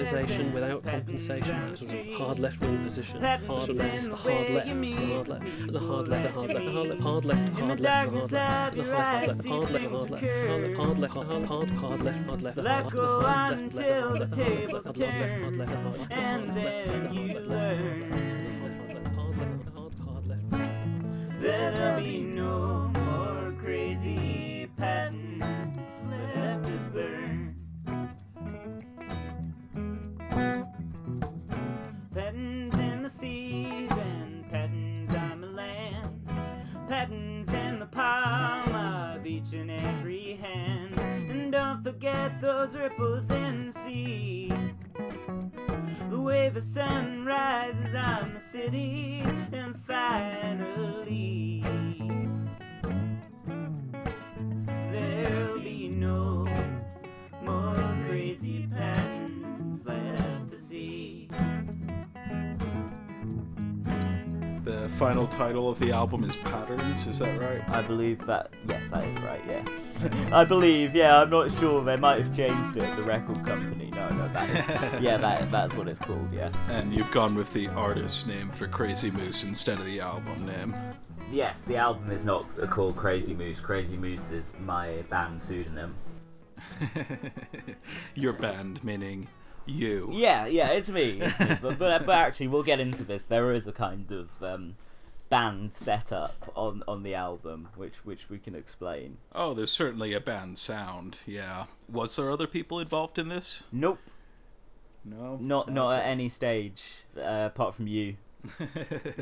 nationalisation without compensation. That sort of hard left wing position. Hard left, it's the hard left, the hard left, the hard left, the hard left, hard the hard left, hard left, the hard left, the hard left, the hard left, the hard left, the hard left, hard left, hard left, hard left, hard left, hard left, hard left, the Life hard go the on hard left, until the the tables hard left, hard turn, left, hard left, and then you learn hard left, hard left, hard left. there'll be no more crazy patents Patents in the seas and patents on the land. Patents in the palm of each and every hand. And don't forget those ripples in the sea. The way the sun rises on the city, and finally, there'll be no more crazy patterns left The final title of the album is Patterns, is that right? I believe that. Yes, that is right. Yeah, I believe. Yeah, I'm not sure. They might have changed it. The record company. No, no, that is. yeah, that that's what it's called. Yeah. And you've gone with the artist name for Crazy Moose instead of the album name. Yes, the album is not called Crazy Moose. Crazy Moose is my band pseudonym. Your band, meaning you. Yeah, yeah, it's me. It's me. But, but but actually, we'll get into this. There is a kind of um, band setup on on the album, which which we can explain. Oh, there's certainly a band sound, yeah. Was there other people involved in this? Nope, No? not not at any stage uh, apart from you.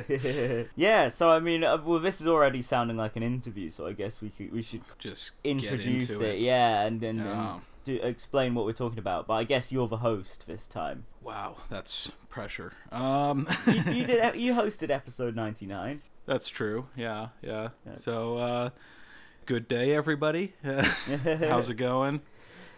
yeah, so I mean, uh, well, this is already sounding like an interview, so I guess we could we should Just introduce into it, yeah, and then. Yeah. Do, explain what we're talking about. But I guess you're the host this time. Wow, that's pressure. Um, You, you did you hosted episode ninety nine. that's true. Yeah, yeah. Yeah. So, uh, good day, everybody. How's it going?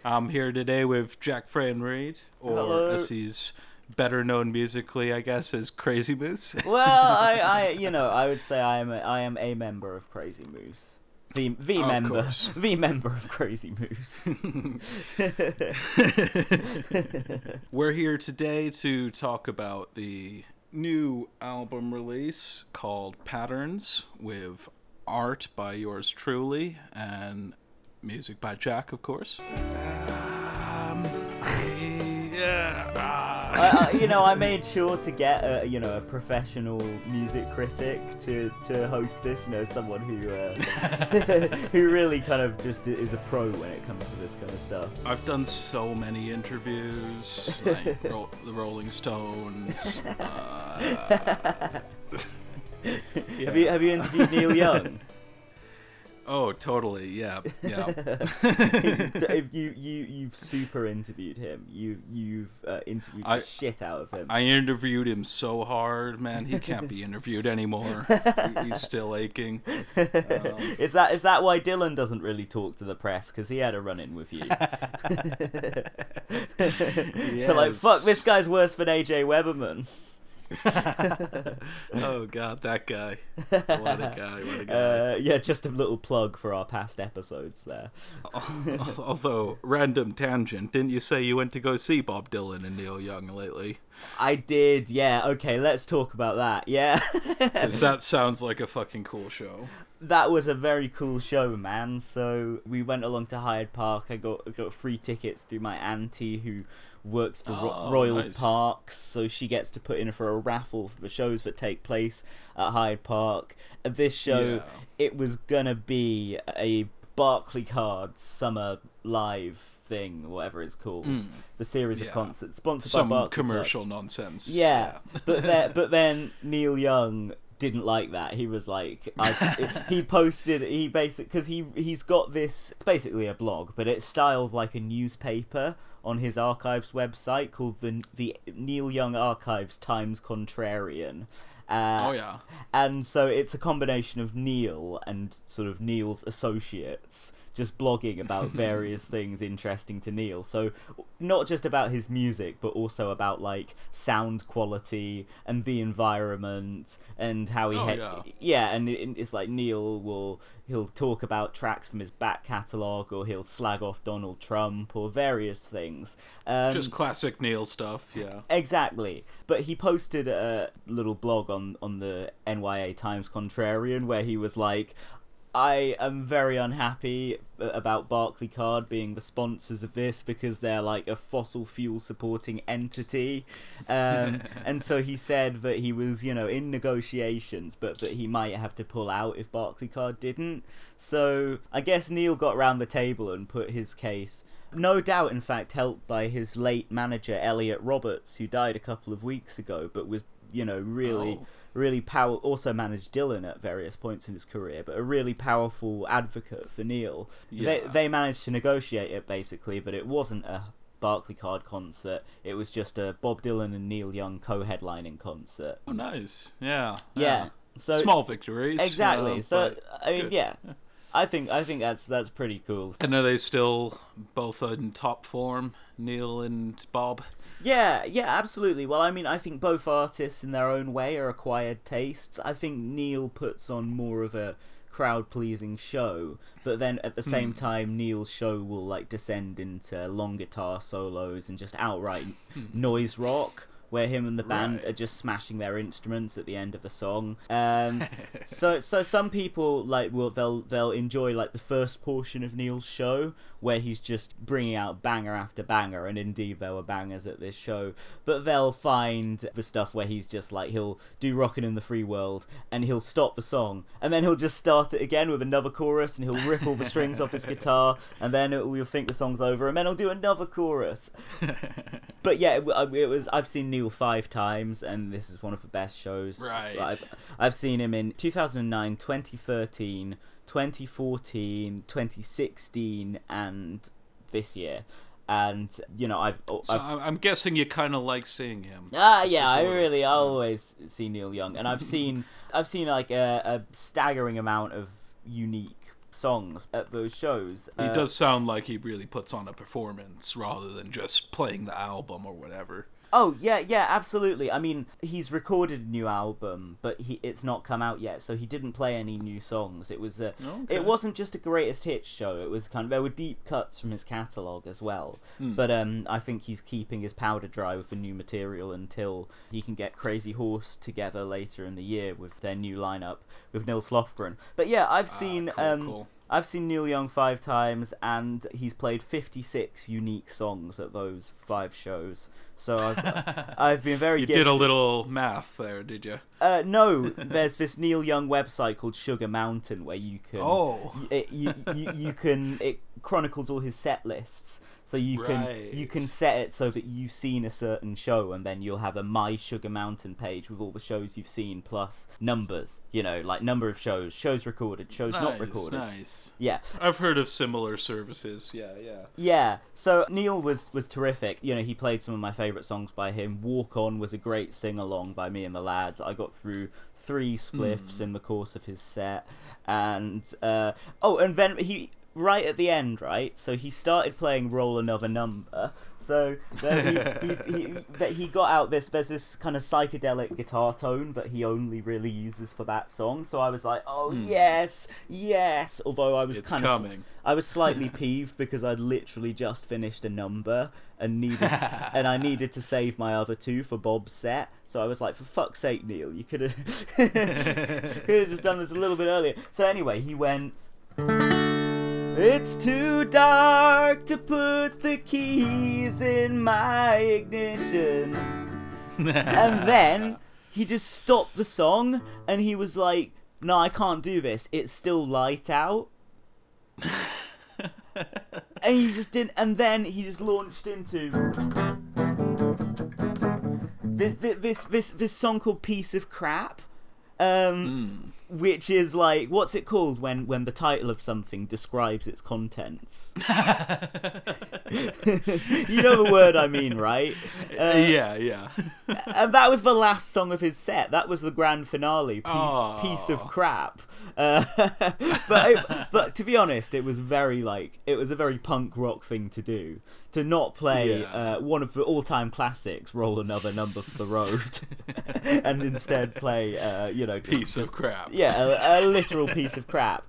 I'm here today with Jack Fran Reed, or Hello. as he's better known musically, I guess, as Crazy Moose. well, I, I, you know, I would say I am, a, I am a member of Crazy Moose. The, the Of member, the member of Crazy Moose. We're here today to talk about the new album release called Patterns with art by yours truly and music by Jack, of course. I, I, you know, I made sure to get a, you know, a professional music critic to, to host this. You know, someone who, uh, who really kind of just is a pro when it comes to this kind of stuff. I've done so many interviews, like Ro- the Rolling Stones. Uh, Have you have you interviewed Neil Young? Oh, totally. Yeah, yeah. if you you you've super interviewed him. You you've uh, interviewed I- the shit out of him. I interviewed him so hard, man. He can't be interviewed anymore. He- He's still aching. Um, is that is that why Dylan doesn't really talk to the press because he had a run in with you? They're like, fuck, this guy's worse than AJ Weberman. oh god, that guy. What a guy. What a guy. Uh, yeah, just a little plug for our past episodes there. Although, random tangent, didn't you say you went to go see Bob Dylan and Neil Young lately? I did, yeah. Okay, let's talk about that. Yeah, Because that sounds like a fucking cool show. that was a very cool show, man. So we went along to Hyde Park. I got I got free tickets through my auntie who works for Ro- Oh, Royal nice. Parks, so she gets to put in for a raffle for the shows that take place at Hyde Park. And this show, Yeah. it was gonna be a Barclaycard Summer Live thing, whatever it's called, the series Mm. Yeah. of concerts sponsored by Some Barclaycard. commercial nonsense. Yeah, but then but then Neil Young didn't like that. He was like, I, he posted, he basically, because he, he's got this, it's basically a blog, but it's styled like a newspaper on his archives website called the, the Neil Young Archives Times Contrarian. Uh, Oh yeah. and so it's a combination of Neil and sort of Neil's associates just blogging about various things interesting to Neil. So not just about his music, but also about like sound quality and the environment and how he Oh, had yeah. yeah, and it's like Neil will he'll talk about tracks from his back catalogue or he'll slag off Donald Trump or various things. Um, Just classic Neil stuff. Yeah. Exactly. But he posted a little blog on, on the NYA Times Contrarian where he was like, I am very unhappy about Barclaycard being the sponsors of this because they're like a fossil fuel supporting entity. Um, and so he said that he was, you know, in negotiations, but that he might have to pull out if Barclaycard didn't. So I guess Neil got round the table and put his case no doubt, in fact, helped by his late manager Elliot Roberts, who died a couple of weeks ago, but was you know really Oh. Really power also managed Dylan at various points in his career, but a really powerful advocate for Neil. They Yeah. they managed to negotiate it basically, but it wasn't a Barclaycard concert. It was just a Bob Dylan and Neil Young co-headlining concert. Oh, nice. Yeah. Yeah. So small victories. exactly. uh, so I mean, good. yeah. I think I think that's that's pretty cool. And are they still both in top form, Neil and Bob? Yeah, yeah, absolutely. Well, I mean, I think both artists in their own way are acquired tastes. I think Neil puts on more of a crowd pleasing show, but then at the same time, Neil's show will like descend into long guitar solos and just outright noise rock. Where him and the band Right. are just smashing their instruments at the end of a song. Um, so, so some people like will they'll they'll enjoy like the first portion of Neil's show where he's just bringing out banger after banger, and indeed there were bangers at this show. But they'll find the stuff where he's just like he'll do "Rockin' in the Free World" and he'll stop the song, and then he'll just start it again with another chorus, and he'll rip all the strings off his guitar, and then we'll think the song's over, and then he'll do another chorus. But yeah, it, it was. I've seen Neil five times, and this is one of the best shows. Right. I've, I've seen him in 2009, 2013, 2014, 2016, and this year. And you know, I've, So I've I'm I'm guessing you kind of like seeing him. Ah, yeah, I really, I always see Neil Young, and I've seen, I've seen like a, a staggering amount of unique songs at those shows. He Uh, does sound like he really puts on a performance rather than just playing the album or whatever. Oh yeah, yeah, absolutely. I mean, he's recorded a new album, but he it's not come out yet, so he didn't play any new songs. It was a, Okay. it wasn't just a greatest hits show. It was kind of there were deep cuts from his catalog as well. Hmm. But um, I think he's keeping his powder dry with the new material until he can get Crazy Horse together later in the year with their new lineup with Nils Lofgren. But yeah, I've seen Ah, cool, um. cool. I've seen Neil Young five times, and he's played 56 unique songs at those five shows. So I've, I've been very You gifted. did a little math there, did you? Uh, no, there's this Neil Young website called Sugar Mountain where you can. Oh. It, you, you, you can. It chronicles all his set lists. So you can you can set it so that you've seen a certain show, and then you'll have a My Sugar Mountain page with all the shows you've seen plus numbers. You know, like number of shows, shows recorded, shows not recorded. nice. Yeah, I've heard of similar services. Yeah, yeah. Yeah, so Neil was was terrific. You know, he played some of my favorite songs by him. Walk On was a great sing along by me and the lads. I got through three spliffs in the course of his set, and uh, oh, and then he right at the end, right? So he started playing "Roll Another Number." So then he, he, he, that he got out this there's this kind of psychedelic guitar tone that he only really uses for that song. So I was like, oh hmm. yes, yes. Although I was It's kind of. I was slightly peeved because I'd literally just finished a number and needed and I needed to save my other two for Bob's set. So I was like, for fuck's sake, Neil, you could have could have just done this a little bit earlier. So anyway, he went. It's too dark to put the keys in my ignition. and then he just stopped the song and he was like, No, I can't do this. It's still light out. and he just didn't. And then he just launched into this this this this, song called "Piece of Crap," Um, which is like, what's it called when when the title of something describes its contents? you know the word I mean, right? Uh, yeah, yeah. and that was the last song of his set. That was the grand finale. Piece, piece of crap. Uh, but it, but to be honest, it was very like it was a very punk rock thing to do. To not play Yeah. uh, one of the all-time classics, "Roll Another Number for the Road," and instead play, uh, you know, Piece of crap. yeah, a, a literal piece of crap.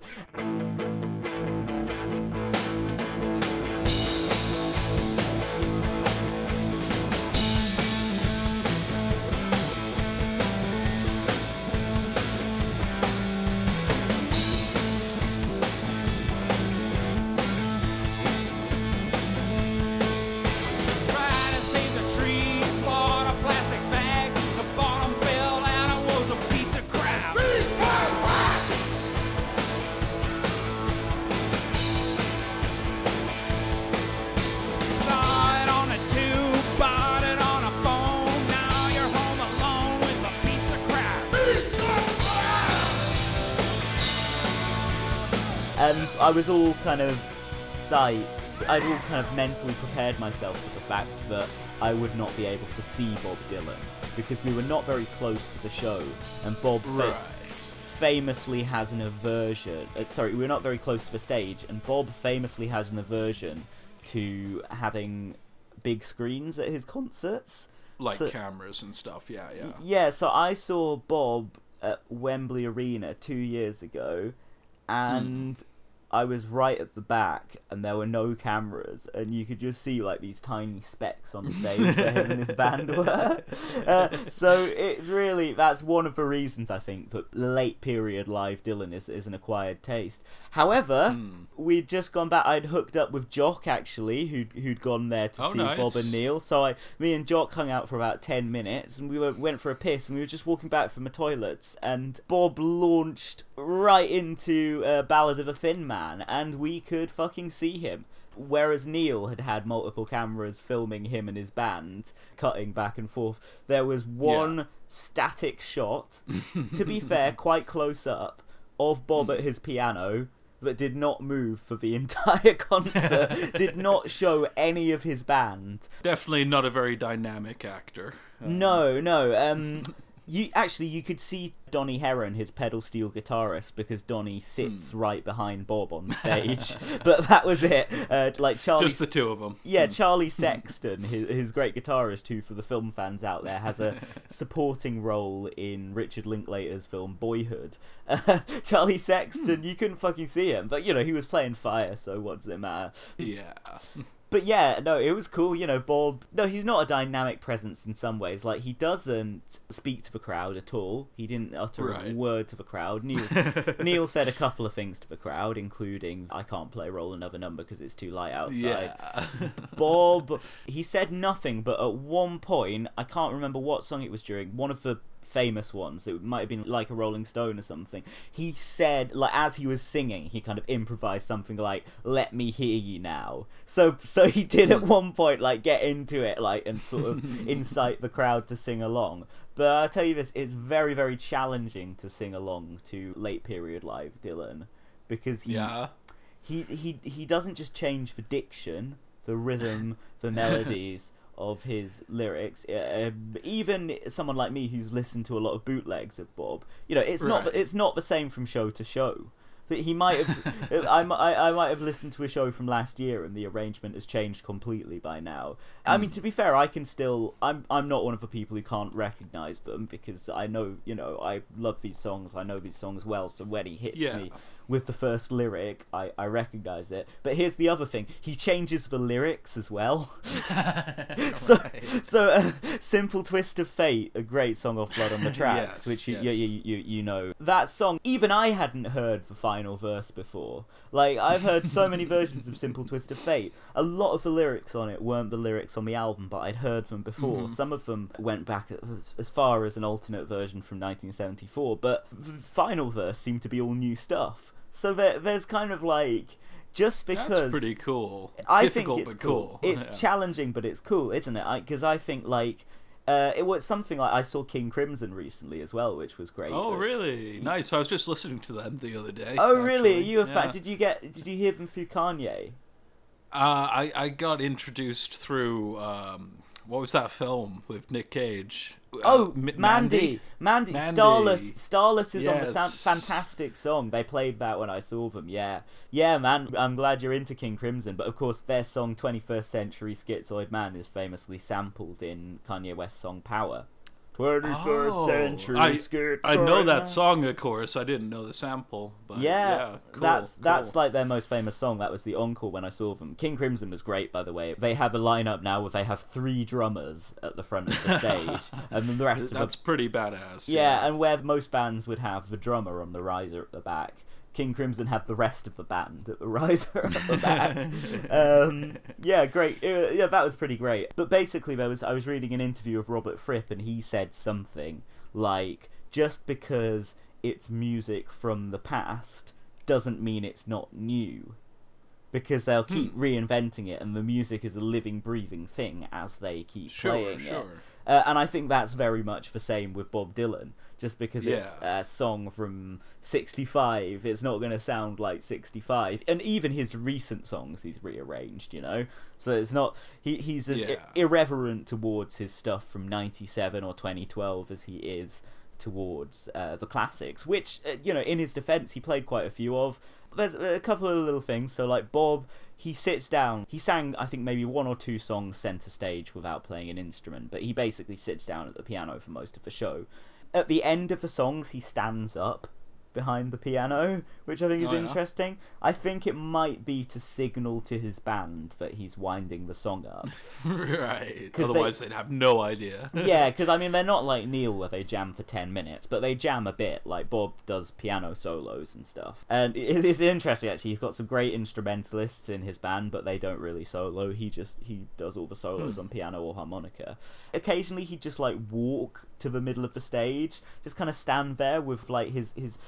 I was all kind of psyched. I'd all kind of mentally prepared myself for the fact that I would not be able to see Bob Dylan because we were not very close to the show, and Bob fa- famously has an aversion. Uh, sorry, we're not very close to the stage, and Bob famously has an aversion to having big screens at his concerts. Like So- cameras and stuff. Yeah, yeah. Yeah, so I saw Bob at Wembley Arena two years ago, and I was right at the back, and there were no cameras, and you could just see like these tiny specks on the stage where him and his band were. Uh, so it's really that's one of the reasons I think that late period live Dylan is, is an acquired taste. However, we'd just gone back. I'd hooked up with Jock actually, who'd who'd gone there to Oh, see nice. Bob and Neil. So I, me and Jock hung out for about ten minutes, and we were, went for a piss, and we were just walking back from the toilets, and Bob launched right into uh, Ballad of a Thin Man, and we could fucking see him. Whereas Neil had had multiple cameras filming him and his band, cutting back and forth, there was one static shot, to be fair, quite close up, of Bob at his piano that did not move for the entire concert, did not show any of his band. Definitely not a very dynamic actor. No, no. Um, you actually you could see Donnie Herron, his pedal steel guitarist, because Donny sits right behind Bob on stage. but that was it. Uh, like Charlie. Just the two of them. Yeah, Charlie Sexton, his, his great guitarist, who for the film fans out there has a supporting role in Richard Linklater's film Boyhood. Uh, Charlie Sexton, you couldn't fucking see him, but you know he was playing fire, so what does it matter? Yeah. But yeah, no, it was cool. You know, Bob. No, he's not a dynamic presence in some ways. Like he doesn't speak to the crowd at all. He didn't utter a word to the crowd. Neil Neil said a couple of things to the crowd, including "I can't play roll another number because it's too light outside." Yeah. Bob, he said nothing, but at one point, I can't remember what song it was during, one of the famous ones, it might have been like a Rolling Stone or something. He said, like, as he was singing, he kind of improvised something like, let me hear you now. So, so he did at hmm. one point, like, get into it, like, and sort of incite the crowd to sing along. But I'll tell you this, it's very, very challenging to sing along to late period live Dylan. Because he, yeah. he he he doesn't just change the diction, the rhythm, the melodies of his lyrics. Uh, even someone like me who's listened to a lot of bootlegs of Bob, you know, it's not Right. it's not the same from show to show. That he might have, I, I, I might have listened to a show from last year and the arrangement has changed completely by now. I mean, to be fair, I can still, I'm, I'm not one of the people who can't recognize them because I know, you know, I love these songs, I know these songs well. So when he hits Yeah. me with the first lyric, I, I recognize it. But here's the other thing: he changes the lyrics as well. so, so uh, simple twist of fate, a great song off Blood on the Tracks, Yes, which you, yes. you, you, you you know that song. Even I hadn't heard the final verse before. Like I've heard so many versions of Simple Twist of Fate. A lot of the lyrics on it weren't the lyrics on the album, but I'd heard them before. Mm-hmm. Some of them went back as, as far as an alternate version from 1974, but the final verse seemed to be all new stuff. So there, there's kind of like just because That's pretty cool. I Difficult think it's but cool. cool. It's Yeah. challenging, but it's cool, isn't it? Because I, think like Uh, it was something like I saw King Crimson recently as well, which was great. Oh, but- really? Nice. I was just listening to them the other day. Oh, really? Are you a Yeah. fan? Did you get? Did you hear them through Kanye? Uh, I I got introduced through um, what was that film with Nick Cage? Oh, Uh, M- Mandy, Mandy, Mandy. Starless, Starless is on the fantastic song. They played that when I saw them. Yeah, yeah, man. I'm glad you're into King Crimson, but of course their song "21st Century Schizoid Man" is famously sampled in Kanye West's song "Power." 21st Oh, Century I- Schizoid I know that song, of course. I didn't know the sample, but Yeah, yeah, cool, that's that's like their most famous song. That was the encore when I saw them. King Crimson was great, by the way. They have a lineup now where they have three drummers at the front of the stage, and then the rest of that's pretty badass. Yeah, and where most bands would have the drummer on the riser at the back, King Crimson had the rest of the band at the riser at the back. um, yeah, great. Uh, Yeah, that was pretty great. But basically, there was I was reading an interview of Robert Fripp, and he said something like, "Just because it's music from the past doesn't mean it's not new." Because they'll keep reinventing it, and the music is a living, breathing thing as they keep Sure, playing it. Uh, and I think that's very much the same with Bob Dylan. Just because it's a song from 65, it's not going to sound like 65. And even his recent songs, he's rearranged, you know? So it's not. He, he's as Yeah. irreverent towards his stuff from 97 or 2012 as he is towards uh, the classics, which, uh, you know, in his defense, he played quite a few of. There's a couple of little things. So, like, Bob, he sits down. He sang, I think, maybe one or two songs center stage without playing an instrument, but he basically sits down at the piano for most of the show. At the end of the songs, he stands up behind the piano, which I think is Oh, yeah? interesting. I think it might be to signal to his band that he's winding the song up. right. Otherwise, they... would have no idea. yeah, because I mean, they're not like Neil where they jam for 10 minutes, but they jam a bit. Like Bob does piano solos and stuff. And it- it's interesting actually. He's got some great instrumentalists in his band, but they don't really solo. He just he does all the solos hmm. on piano or harmonica. Occasionally, he'd just like walk to the middle of the stage, just kind of stand there with like his his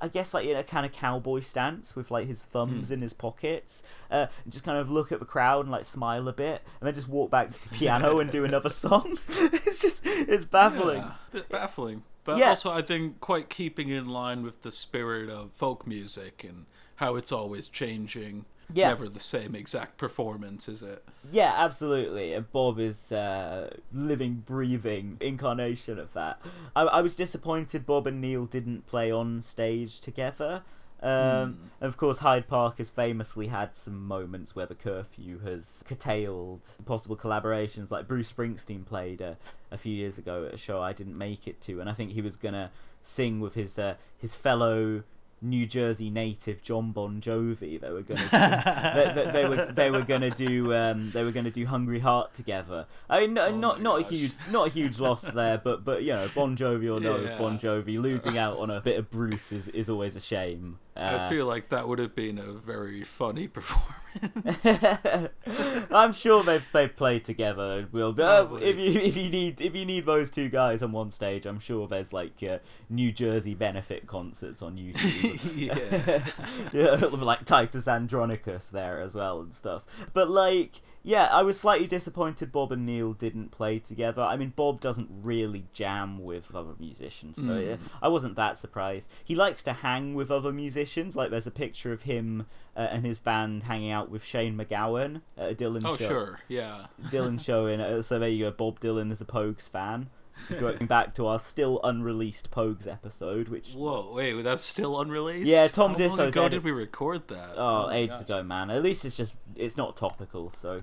I guess like in a kind of cowboy stance with like his thumbs in his pockets, uh, and just kind of look at the crowd and like smile a bit, and then just walk back to the piano and do another song. it's just it's baffling. Yeah, baffling. But Yeah. also, I think quite keeping in line with the spirit of folk music and how it's always changing. Yeah. Never the same exact performance, is it? Yeah, absolutely. And Bob is uh, living, breathing incarnation of that. I, I was disappointed Bob and Neil didn't play on stage together. Um, Of course, Hyde Park has famously had some moments where the curfew has curtailed possible collaborations. Like Bruce Springsteen played uh, a few years ago at a show I didn't make it to, and I think he was gonna sing with his uh, his fellow New Jersey native Jon Bon Jovi. They were gonna they, they, they were they were gonna do um, they were gonna do Hungry Heart together. I mean, no, Oh not not a huge not a huge loss there, but but you know Bon Jovi or no Yeah. Bon Jovi losing out on a bit of Bruce is, is always a shame. I Uh, feel like that would have been a very funny performance. I'm sure they've they've played together. Will but, uh, if you if you need if you need those two guys on one stage, I'm sure there's like uh, New Jersey benefit concerts on YouTube. yeah. yeah, like Titus Andronicus there as well and stuff. But like, yeah, I was slightly disappointed Bob and Neil didn't play together. I mean, Bob doesn't really jam with other musicians, so yeah, I wasn't that surprised. He likes to hang with other musicians. Like, there's a picture of him uh, and his band hanging out with Shane MacGowan at a Dylan Oh, show. sure. Yeah. Dylan show uh, so there you go. Bob Dylan is a Pogues fan. Going back to our still unreleased Pogues episode, which Whoa, wait, that's still unreleased? Yeah, Tom How Disso's long ago edit- did we record that? Oh, my ages gosh. ago, man. At least it's just it's not topical, so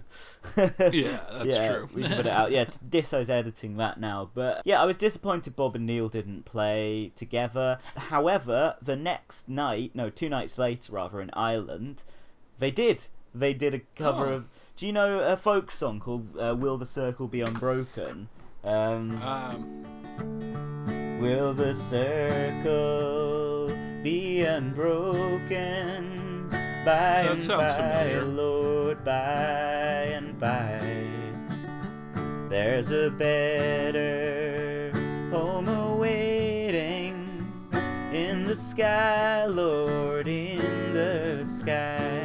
Yeah, that's yeah, true. we can put it out. Yeah, t- Disso's editing that now, but yeah, I was disappointed Bob and Neil didn't play together. However, the next night, no, two nights later, rather in Ireland, they did. They did a cover Oh. of. Do you know a folk song called uh, "Will the Circle Be Unbroken"? Um, Um, Will the circle be unbroken by and by, familiar. Lord, by and by? There's a better home awaiting in the sky, Lord, in the sky.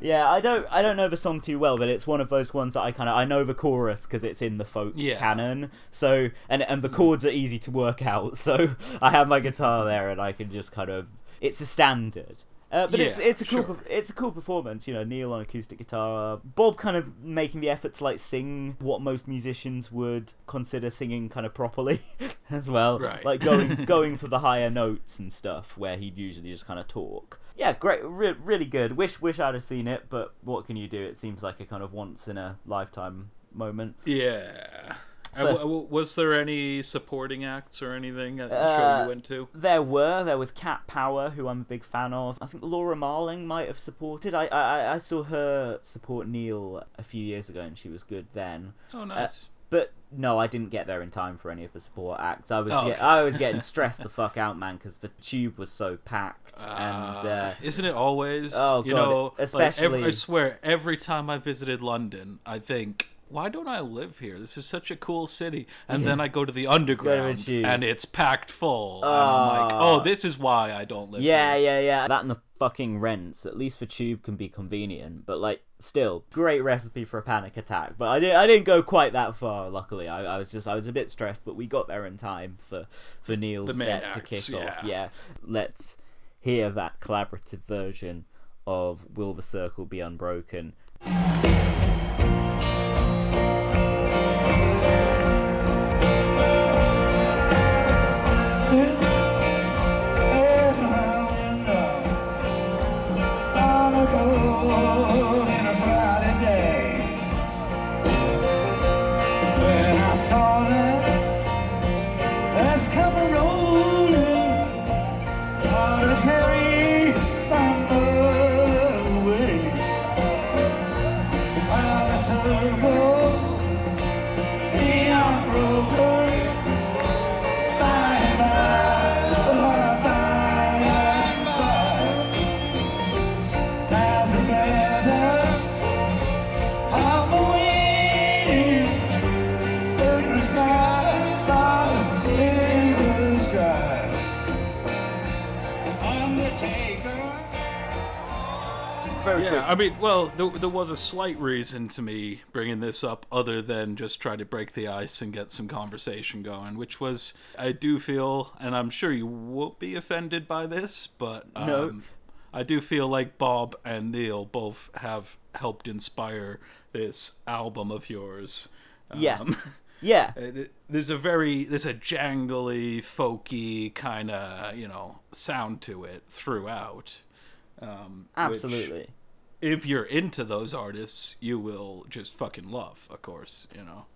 Yeah, I don't I don't know the song too well, but it's one of those ones that I kind of I know the chorus because it's in the folk Yeah. canon. So and and the chords are easy to work out. So I have my guitar there and I can just kind of it's a standard. Uh, but it's Yeah, it's a cool sure. it's a cool performance, you know. Neil on acoustic guitar, Bob kind of making the effort to like sing what most musicians would consider singing kind of properly as well, Right. like going going for the higher notes and stuff where he'd usually just kind of talk. Yeah, great, re- really good. Wish wish I'd have seen it, but what can you do? It seems like a kind of once in a lifetime moment. Yeah. And First- w- w- was there any supporting acts or anything at the show Uh, you went to? There were. There was Cat Power, who I'm a big fan of. I think Laura Marling might have supported. I I, I saw her support Neil a few years ago, and she was good then. Oh, nice. But no, I didn't get there in time for any of the support acts. I was Oh, get- I was getting stressed the fuck out, man, because the tube was so packed. and Uh, uh, isn't it always? Oh, you God, know, like, especially- every, I swear, every time I visited London, I think, why don't I live here? This is such a cool city. And then I go to the underground, and it's packed full. and I'm like, Ah. oh, this is why I don't live yeah, here. yeah, yeah. Yeah. That and the fucking rents. At least for tube can be convenient, but like still great recipe for a panic attack. But I didn't I didn't go quite that far. Luckily, I, I was just I was a bit stressed, but we got there in time for for Neil's set to acts, kick off. yeah. Yeah, let's hear that collaborative version of "Will the Circle Be Unbroken." I mean, well, there, there was a slight reason to me bringing this up other than just try to break the ice and get some conversation going, which was I do feel, and I'm sure you won't be offended by this, but um, No. I do feel like Bob and Neil both have helped inspire this album of yours. Yeah. Um, Yeah, uh, there's a very there's a jangly, folky kind of you know sound to it throughout. Um, absolutely. If you're into those artists, you will just fucking love, of course, you know.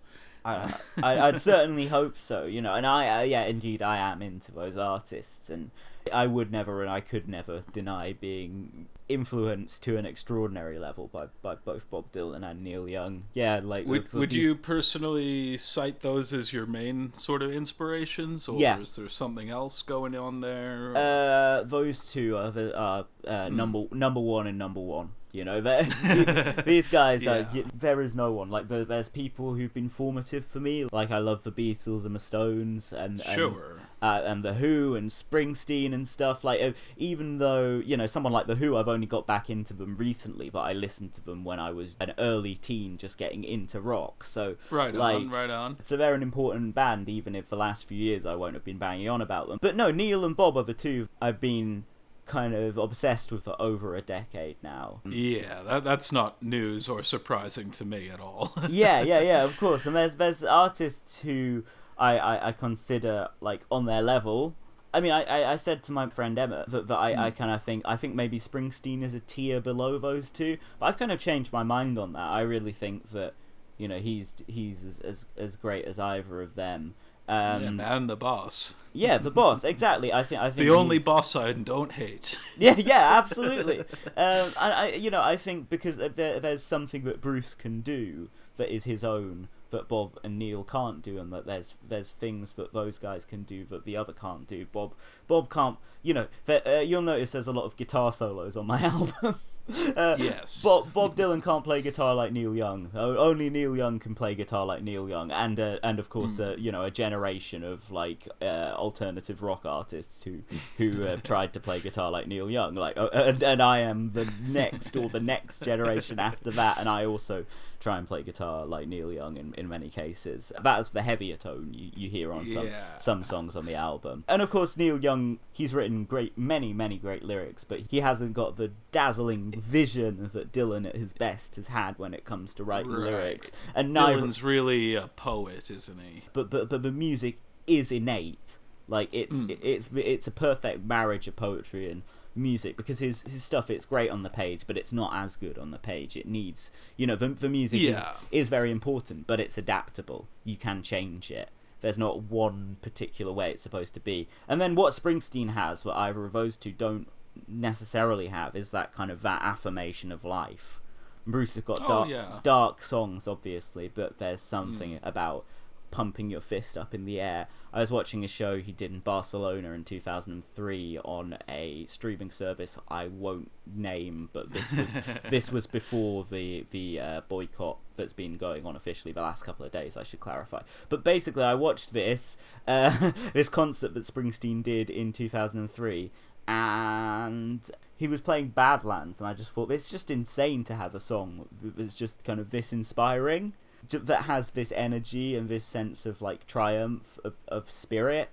I, I, I'd certainly hope so, you know. And I, uh, yeah, indeed, I am into those artists, and I would never and I could never deny being influenced to an extraordinary level by, by both Bob Dylan and Neil Young. Yeah, like Would would these- you personally cite those as your main sort of inspirations, or Yeah. is there something else going on there? Uh, those two are the are uh, Hmm. number number one and number one. You know, these guys. Yeah. y- There is no one like. There's people who've been formative for me. Like I love the Beatles and the Stones, and and, sure. Uh, and the Who and Springsteen and stuff. Like uh, even though you know someone like the Who, I've only got back into them recently, but I listened to them when I was an early teen, just getting into rock. So Right like, on, right on. so they're an important band, even if the last few years I won't have been banging on about them. But no, Neil and Bob are the two I've been kind of obsessed with for over a decade now. Yeah, that, that's not news or surprising to me at all. yeah, yeah, yeah, of course. And there's there's artists who I, I, I consider like on their level. I mean, I, I, I said to my friend Emma that, that I, I kind of think I think maybe Springsteen is a tier below those two, but I've kind of changed my mind on that. I really think that you know he's he's as as, as great as either of them. Um, yeah, man, the boss. Yeah, the boss. Exactly. I think. I think The only he's- boss I don't hate. Yeah, yeah, absolutely. um, and I, you know, I think because there, there's something that Bruce can do that is his own that Bob and Neil can't do, and that there's there's things that those guys can do that the other can't do. Bob Bob can't. You know, uh, you'll notice there's a lot of guitar solos on my album. Uh, Yes. Bob, Bob Dylan can't play guitar like Neil Young. Only Neil Young can play guitar like Neil Young, and uh, and of course, uh, you know, a generation of like uh, alternative rock artists who who have tried to play guitar like Neil Young. Like, uh, and, and I am the next or the next generation after that, and I also try and play guitar like Neil Young in, in many cases. That's the heavier tone you, you hear on some Yeah. some songs on the album. And of course, Neil Young, he's written great, many, many great lyrics, but he hasn't got the dazzling vision that Dylan at his best has had when it comes to writing Right. lyrics. And neither, Dylan's really a poet, isn't he? but but but the music is innate. Like it's Mm. it's it's a perfect marriage of poetry and music because his his stuff it's great on the page but it's not as good on the page it needs you know the, the music Yeah. is, is very important but it's adaptable you can change it there's not one particular way it's supposed to be and then what springsteen has what either of those two don't necessarily have is that kind of that affirmation of life bruce has got Oh, dark, yeah. dark songs obviously but there's something about pumping your fist up in the air. I was watching a show he did in Barcelona in 2003 on a streaming service I won't name, but this was this was before the the uh, boycott that's been going on officially the last couple of days. I should clarify. But basically, I watched this uh, this concert that Springsteen did in 2003. And he was playing Badlands, and I just thought it's just insane to have a song that's just kind of this inspiring that has this energy and this sense of like triumph of, of spirit.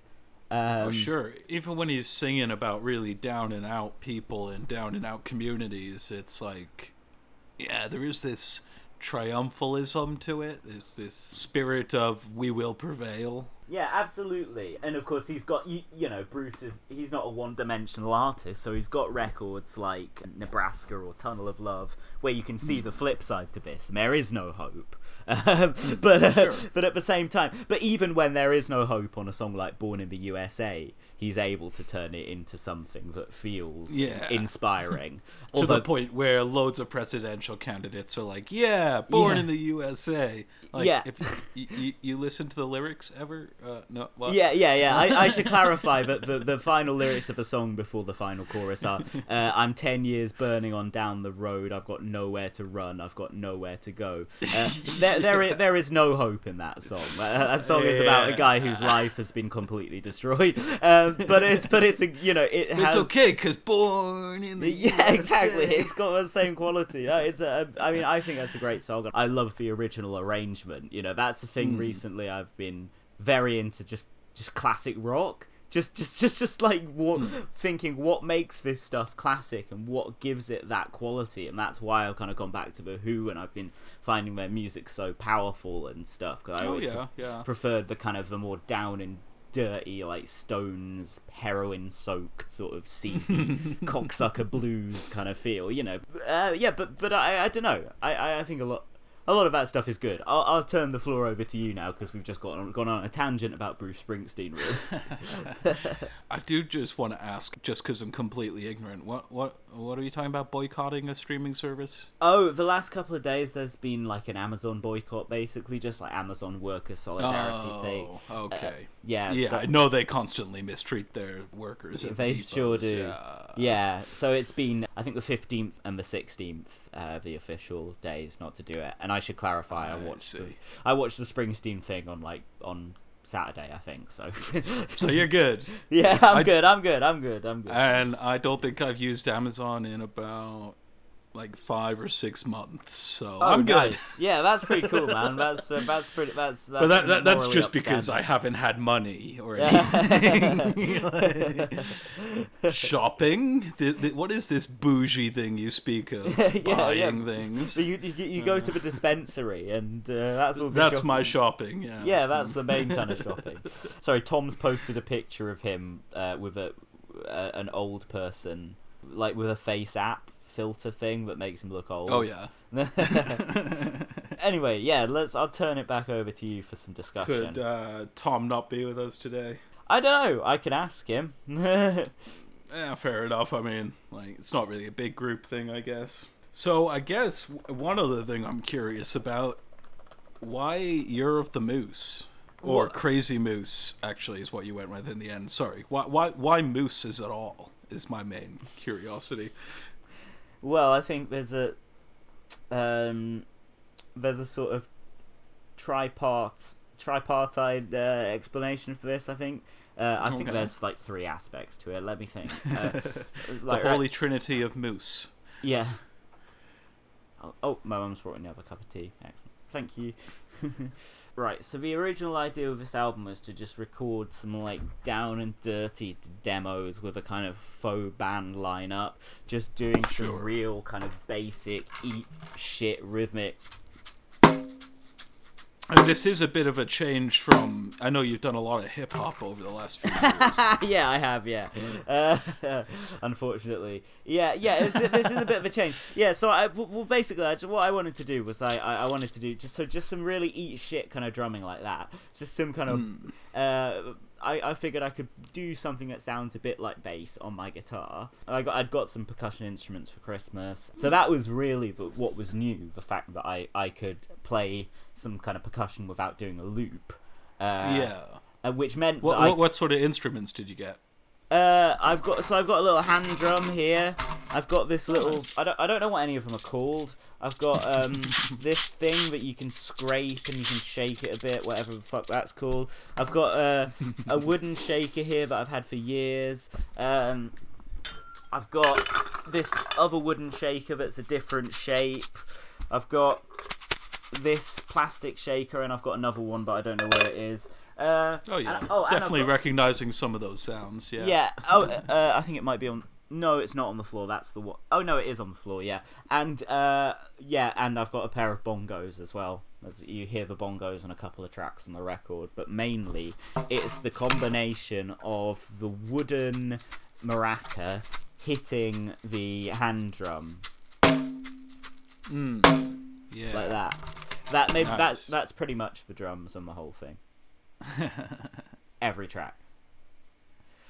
Um, oh, sure. Even when he's singing about really down and out people and down and out communities, it's like, yeah, there is this triumphalism to it. There's this spirit of we will prevail. Yeah, absolutely. And of course, he's got you. You know, Bruce is he's not a one-dimensional artist, so he's got records like Nebraska or Tunnel of Love, where you can see the flip side to this. And there is no hope. Um, but uh, Sure. but at the same time, but even when there is no hope on a song like Born in the USA, he's able to turn it into something that feels Yeah. inspiring. to Although- the point where loads of presidential candidates are like, "Yeah, born Yeah. in the USA." Like, Yeah. If you, you, you listen to the lyrics ever? Uh, no. What? Yeah, yeah, yeah. I, I should clarify that the, the final lyrics of the song before the final chorus are uh, I'm 10 years burning on down the road. I've got nowhere to run. I've got nowhere to go. Uh, there, there, is, there is no hope in that song. Uh, that song is about a guy whose life has been completely destroyed. Um, but it's, but it's, a, you know, it has. It's okay because born in the Yeah, exactly. It's got the same quality. It's a, I mean, I think that's a great song. I love the original arrangement. You know, that's a thing. Hmm. Recently, I've been very into just just classic rock. Just, just, just, just like what, hmm. thinking what makes this stuff classic and what gives it that quality, and that's why I've kind of gone back to the Who, and I've been finding their music so powerful and stuff because I Oh always yeah, yeah. preferred the kind of the more down and dirty, like Stones, heroin soaked sort of seedy cocksucker blues kind of feel. You know, uh, yeah, but but I I don't know. I I I think a lot. A lot of that stuff is good. I'll, I'll turn the floor over to you now because we've just gone on, gone on a tangent about Bruce Springsteen. Really, I do just want to ask, just because I'm completely ignorant. What what what are you talking about? Boycotting a streaming service? oh, the last couple of days there's been like an Amazon boycott, basically just like Amazon worker solidarity thing. Oh, okay. Yeah, yeah, so- I know they constantly mistreat their workers. They depots, sure do. Yeah. Yeah, so it's been I think the fifteenth and the sixteenth, uh, the official days not to do it. And I should clarify, I watched the. I watched the Springsteen thing on like on Saturday, I think. So, So you're good. yeah, I'm I- good. I'm good. I'm good. I'm good. And I don't think I've used Amazon in about like five or six months. So Oh, I'm good. Yeah, that's pretty cool, man. That's uh, that's pretty. That's, that's But that, that that's just because I haven't had money or anything. Shopping? The, the, what is this bougie thing you speak of? Yeah, yeah. Buying things. So you, you you go to the dispensary and uh, that's all. the That's shopping- my shopping. Yeah. Yeah, that's the main kind of shopping. Sorry, Tom's posted a picture of him uh, with a uh, an old person, like with a face app filter thing that makes him look old. Oh yeah. anyway, yeah, let's. I'll turn it back over to you for some discussion. Could uh, Tom not be with us today? I don't know. I can ask him. Yeah, fair enough. I mean, like, it's not really a big group thing, I guess. So, I guess one other thing I'm curious about why you're of the Moose? Or What? Crazy Moose, actually, is what you went with in the end. Sorry. Why, why, why mooses at all? Is my main curiosity. Well, I think there's a um, there's a sort of tripart tripartite uh, explanation for this. I think. Uh, I think there's like three aspects to it. Let me think. Uh, the like I- holy trinity of moose. yeah. Oh, oh, my mum's brought another cup of tea. Excellent. Thank you. right, so the original idea of this album was to just record some like down and dirty d- demos with a kind of faux band lineup, just doing some real kind of basic eat shit rhythmic. And this is a bit of a change from. I know you've done a lot of hip hop over the last few years. yeah, I have. Yeah, uh, unfortunately, yeah, yeah. It's, this is a bit of a change. Yeah, so I well basically I, what I wanted to do was I, I I wanted to do just so just some really eat shit kind of drumming like that. Just some kind of. Uh, I, I figured I could do something that sounds a bit like bass on my guitar. I got I'd got some percussion instruments for Christmas, so that was really the, what was new. The fact that I I could play some kind of percussion without doing a loop. Uh, yeah. which meant What, that I what what sort of instruments did you get? Uh, I've got so I've got a little hand drum here. I've got this little I don't I don't know what any of them are called. I've got um this thing that you can scrape and you can shake it a bit, whatever the fuck that's called. I've got uh, a wooden shaker here that I've had for years. Um, I've got this other wooden shaker that's a different shape. I've got this plastic shaker and I've got another one, but I don't know where it is. Uh, Oh yeah, and- oh, definitely got- recognizing some of those sounds. Yeah. yeah. Oh, uh, I think it might be on. No, it's not on the floor. That's the one. Oh no, it is on the floor. Yeah, and uh, yeah, and I've got a pair of bongos as well. As you hear the bongos on a couple of tracks on the record, but mainly it's the combination of the wooden maraca hitting the hand drum Mm. Yeah. like that. That maybe that that's pretty much the drums on the whole thing. Every track.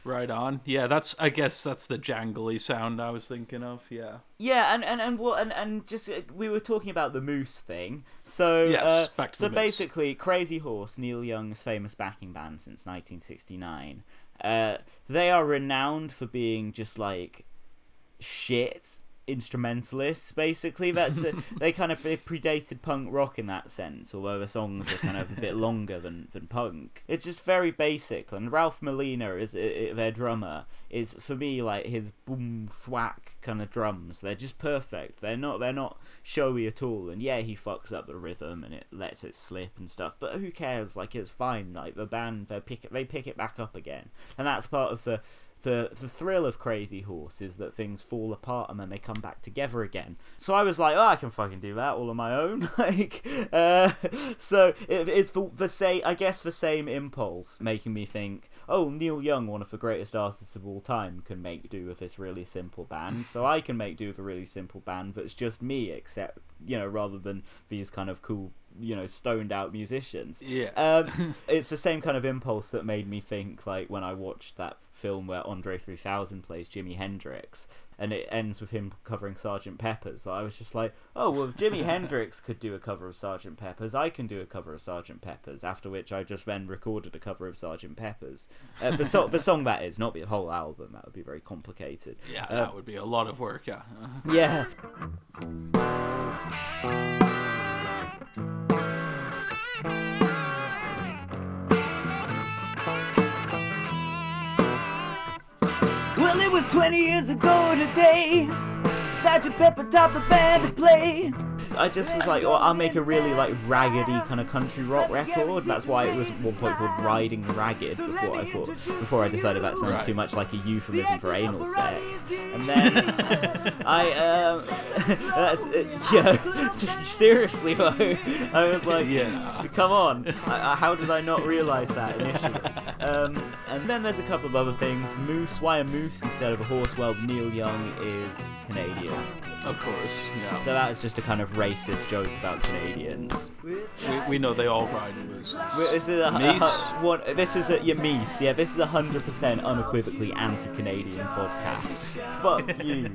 Right on. Yeah, that's. I guess that's the jangly sound I was thinking of. Yeah. Yeah, and and and well, and and just uh, we were talking about the moose thing. So Yes, uh, back to so the Moose. basically, Crazy Horse, Neil Young's famous backing band since 1969. Uh, they are renowned for being just like shit instrumentalists. Basically, that's uh, they kind of they predated punk rock in that sense. Although the songs are kind of a bit longer than than punk. It's just very basic. And Ralph Molina is uh, their drummer. Is for me like his boom thwack kind of drums. They're just perfect. They're not they're not showy at all. And yeah, he fucks up the rhythm and it lets it slip and stuff. But who cares? Like it's fine. Like the band they pick it they pick it back up again. And that's part of the the the thrill of Crazy Horse is that things fall apart and then they come back together again. So I was like, oh, I can fucking do that all on my own. like, uh, so it, it's for the same, I guess, the same impulse making me think, oh, Neil Young, one of the greatest artists of all time, can make do with this really simple band. So I can make do with a really simple band that's just me, except you know, rather than these kind of cool, you know, stoned out musicians. Yeah. Um, it's the same kind of impulse that made me think, like, when I watched that film where Andre 3000 plays Jimi Hendrix, and it ends with him covering Sergeant Pepper's. I was just like, oh, well, if Jimi Hendrix could do a cover of Sergeant Pepper's, I can do a cover of Sergeant Pepper's. After which I just then recorded a cover of Sergeant Pepper's. Uh, the, so- the song that is, not the whole album. That would be very complicated. yeah, uh, that would be a lot of work. Yeah. Yeah. Well, it was 20 years ago today. Sergeant Pepper taught the band to play. I just was like, oh, I'll make a really like raggedy kind of country rock record. That's why it was at one point called Riding Ragged before I thought before I decided that sounded Right. too much like a euphemism for anal sex. And then I um that's, uh, yeah seriously though I was like Yeah. come on I, I, how did I not realize that initially um, and then there's a couple of other things moose why a moose instead of a horse well Neil Young is Canadian Of course. Yeah. so that is just a kind of racist joke about Canadians. we, we know they all ride mooses. This is a, a- one, this is a yeah, Meese. Yeah, this is a hundred percent unequivocally anti-Canadian podcast. Fuck you,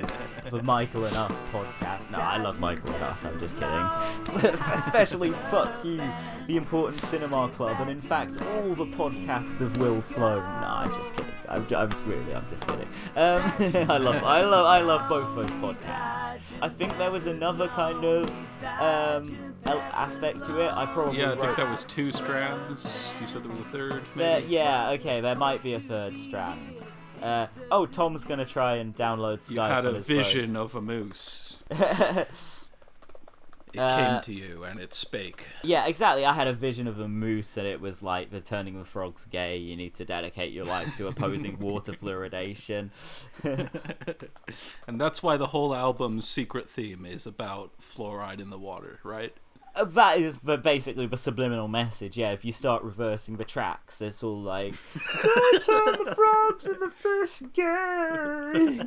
the Michael and Us podcast. No, I love Michael and Us. I'm just kidding. Especially fuck you, the Important Cinema Club, and in fact all the podcasts of Will Sloan. No, I'm just kidding. I'm, I'm really, I'm just kidding. Um, I love, I love, I love both those podcasts. I think there was another kind of um, aspect to it. I probably Yeah, I think that was two strands. You said there was a third. There, yeah, okay, there might be a third strand. Uh, oh, Tom's gonna try and download Skype You had a phone. vision of a moose. It Uh, came to you and it spake. Yeah, exactly. I had a vision of a moose, and it was like the turning the frogs gay. You need to dedicate your life to opposing water fluoridation. And that's why the whole album's secret theme is about fluoride in the water, right? Uh, that is the, basically the subliminal message. Yeah, if you start reversing the tracks, it's all like, "I turn the frogs and the fish gay."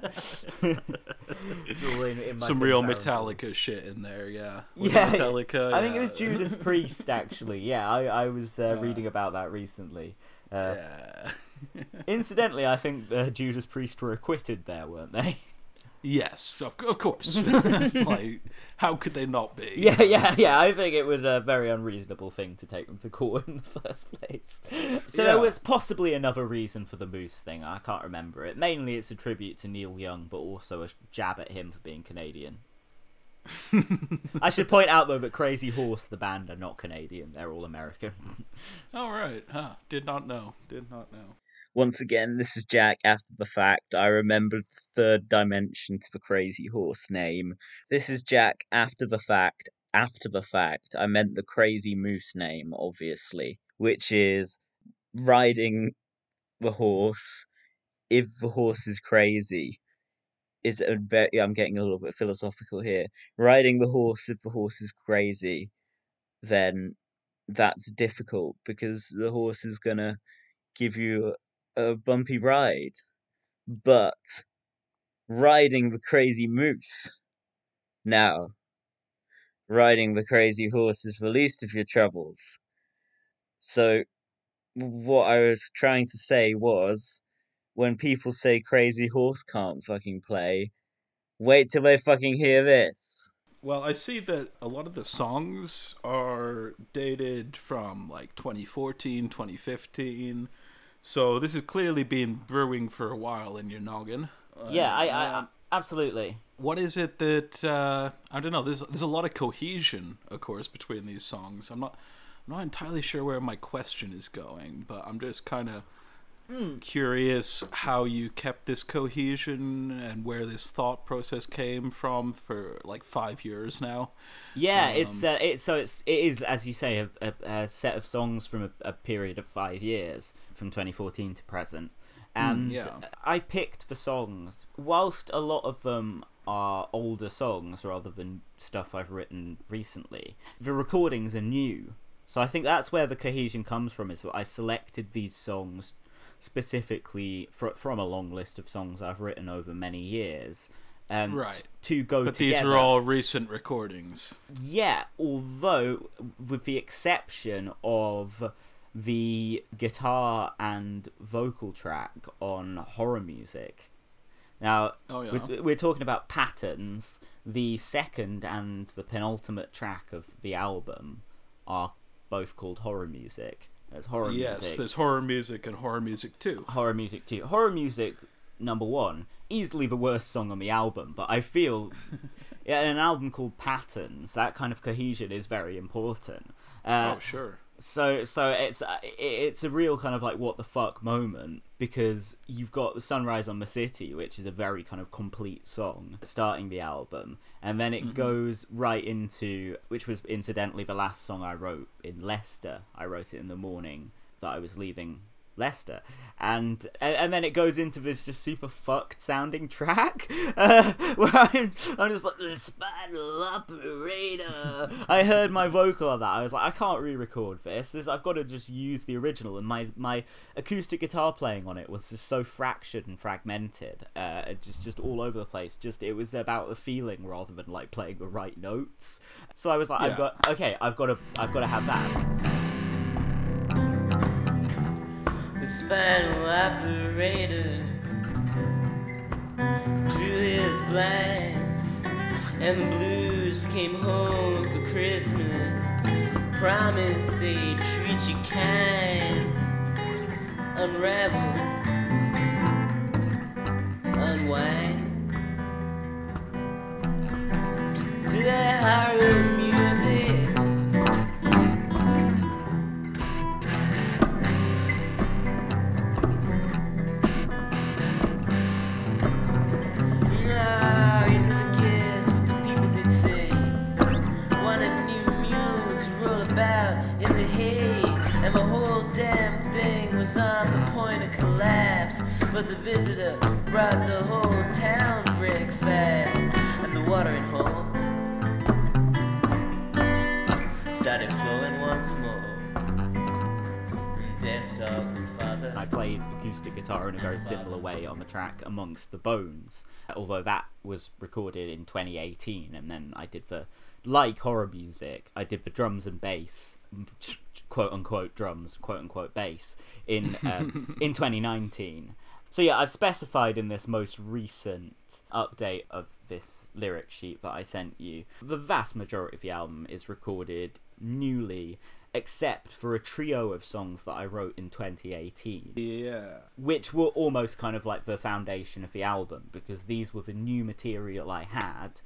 In- in Some real Farron Metallica shit in there, yeah. Was Yeah, Metallica. I think it was Judas Priest, actually. Yeah, I, I was uh, reading about that recently. Uh, Yeah. Incidentally, I think uh, Judas Priest were acquitted there, weren't they? Yes, of, of course. like, how could they not be? Yeah, yeah, yeah. I think it was a very unreasonable thing to take them to court in the first place. So there was possibly another reason for the Moose thing. I can't remember it. Mainly, it's a tribute to Neil Young, but also a jab at him for being Canadian. I should point out though that Crazy Horse, the band, are not Canadian. They're all American. All right. Huh. Did not know. Did not know. Once again, this is Jack after the fact. I remembered the third dimension to the crazy horse name. This is Jack after the fact. After the fact, I meant the crazy moose name, obviously, which is riding the horse if the horse is crazy. Is a bit, I'm getting a little bit philosophical here. Riding the horse if the horse is crazy, then that's difficult because the horse is gonna give you a bumpy ride, but riding the crazy moose. Now, riding the crazy horse is the least of your troubles. So, what I was trying to say was, when people say crazy horse can't fucking play, wait till they fucking hear this. Well, I see that a lot of the songs are dated from like 2014, 2015. So this has clearly been brewing for a while in your noggin. yeah, I, I, Um, I absolutely. What is it that uh, I don't know? There's there's a lot of cohesion, of course, between these songs. I'm not I'm not entirely sure where my question is going, but I'm just kind of Mm. curious how you kept this cohesion and where this thought process came from for like five years now. Yeah, it's um, uh, it's so it's it is as you say a, a, a set of songs from a, a period of five years from 2014 to present, hmm, and yeah. I picked the songs whilst a lot of them are older songs rather than stuff I've written recently. The recordings are new, so I think that's where the cohesion comes from. Is I selected these songs specifically fr- from a long list of songs I've written over many years. Um, Right. to go But together. these are all recent recordings. Yeah, although with the exception of the guitar and vocal track on horror music. Now, Oh, yeah. we're, we're talking about patterns. The second and the penultimate track of the album are both called horror music. There's horror Yes, music there's horror music and horror music too. horror music too. Horror music number one, easily the worst song on the album, but I feel yeah, in an album called Patterns, that kind of cohesion is very important. Uh, oh, sure. So so it's uh, it's a real kind of like what the fuck moment because you've got Sunrise on the City, which is a very kind of complete song starting the album, and then it goes right into which was incidentally the last song I wrote in Leicester. I wrote it in the morning that I was leaving Leicester, and and, then it goes into this just super fucked sounding track uh, where I'm, I'm just like the spinal operator. I heard my vocal on that. I was like, I can't re-record this. This I've got to just use the original. And my my acoustic guitar playing on it was just so fractured and fragmented, uh, just just all over the place. Just it was about the feeling rather than like playing the right notes. So I was like, Yeah. I've got okay, I've got to I've got to have that. The spinal operator drew his blinds, and the blues came home for Christmas. Promised they'd treat you kind, unravel, unwind. our music. Point collapse. But the visitor brought the whole town break fast, and the watering hole started flowing once more. I played acoustic guitar in a very similar way on the track Amongst the Bones, although that was recorded in 2018, and then I did the like horror music, I did the drums and bass, quote unquote drums, quote unquote bass, in um, in 2019. So yeah, I've specified in this most recent update of this lyric sheet that I sent you, the vast majority of the album is recorded newly, except for a trio of songs that I wrote in 2018 Yeah. which were almost kind of like the foundation of the album because these were the new material I had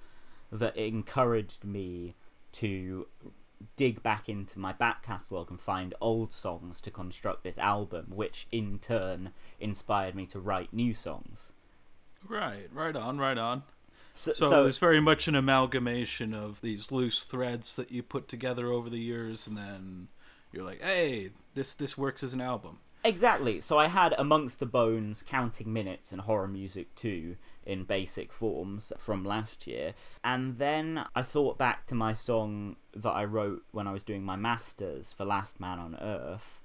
that encouraged me to dig back into my back catalogue and find old songs to construct this album, which in turn inspired me to write new songs. Right, right on, right on. So, So, so- it's very much an amalgamation of these loose threads that you put together over the years, and then you're like, "Hey, this this works as an album." Exactly. So I had Amongst the Bones, Counting Minutes, and Horror Music 2 in basic forms from last year. And then I thought back to my song that I wrote when I was doing my masters for Last Man on Earth.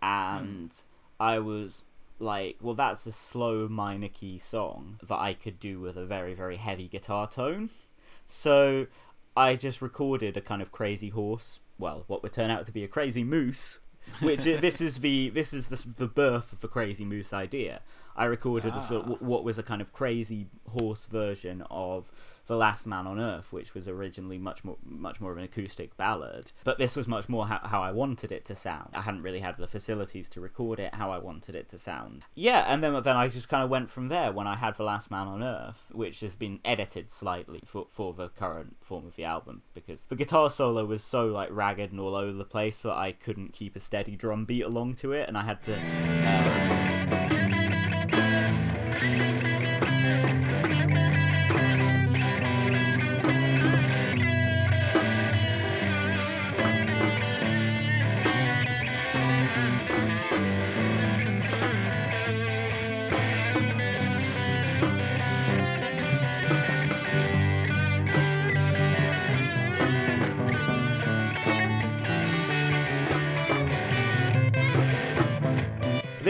And I was like, well, that's a slow minor key song that I could do with a very, very heavy guitar tone. So I just recorded a kind of crazy horse, well, what would turn out to be a crazy moose which uh, this is the this is the, the birth of the crazy moose idea. I recorded a sort of, what was a kind of crazy horse version of the Last Man on Earth, which was originally much more much more of an acoustic ballad, but this was much more how, how I wanted it to sound. I hadn't really had the facilities to record it how I wanted it to sound. Yeah, and then then I just kind of went from there when I had the Last Man on Earth, which has been edited slightly for for the current form of the album because the guitar solo was so like ragged and all over the place that I couldn't keep a steady drum beat along to it, and I had to. Uh,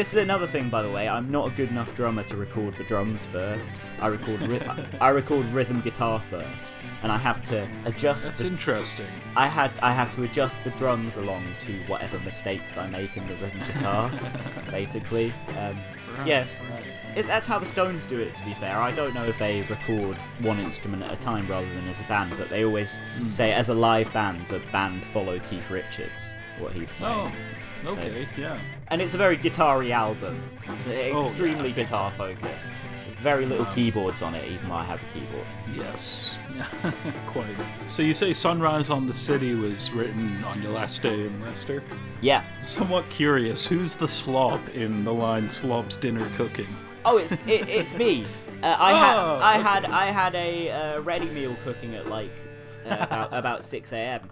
This is another thing, by the way. I'm not a good enough drummer to record the drums first. I record ry- I record rhythm guitar first, and I have to adjust. That's the, interesting. I had I have to adjust the drums along to whatever mistakes I make in the rhythm guitar, basically. Um, yeah, it, that's how the Stones do it. To be fair, I don't know if they record one instrument at a time rather than as a band, but they always say as a live band, the band follow Keith Richards, what he's playing. Oh, okay, yeah. And it's a very guitar-y album. It's Oh, extremely yeah, guitar focused. Very little keyboards on it, even though I have a keyboard. Yes, quite. So you say "Sunrise on the City" was written on your last day in Leicester. Yeah. Somewhat curious, who's the slob in the line "Slob's dinner cooking"? Oh, it's it, it's me. Uh, I had Oh, I had I had a uh, ready meal cooking at like uh, about, about six a.m.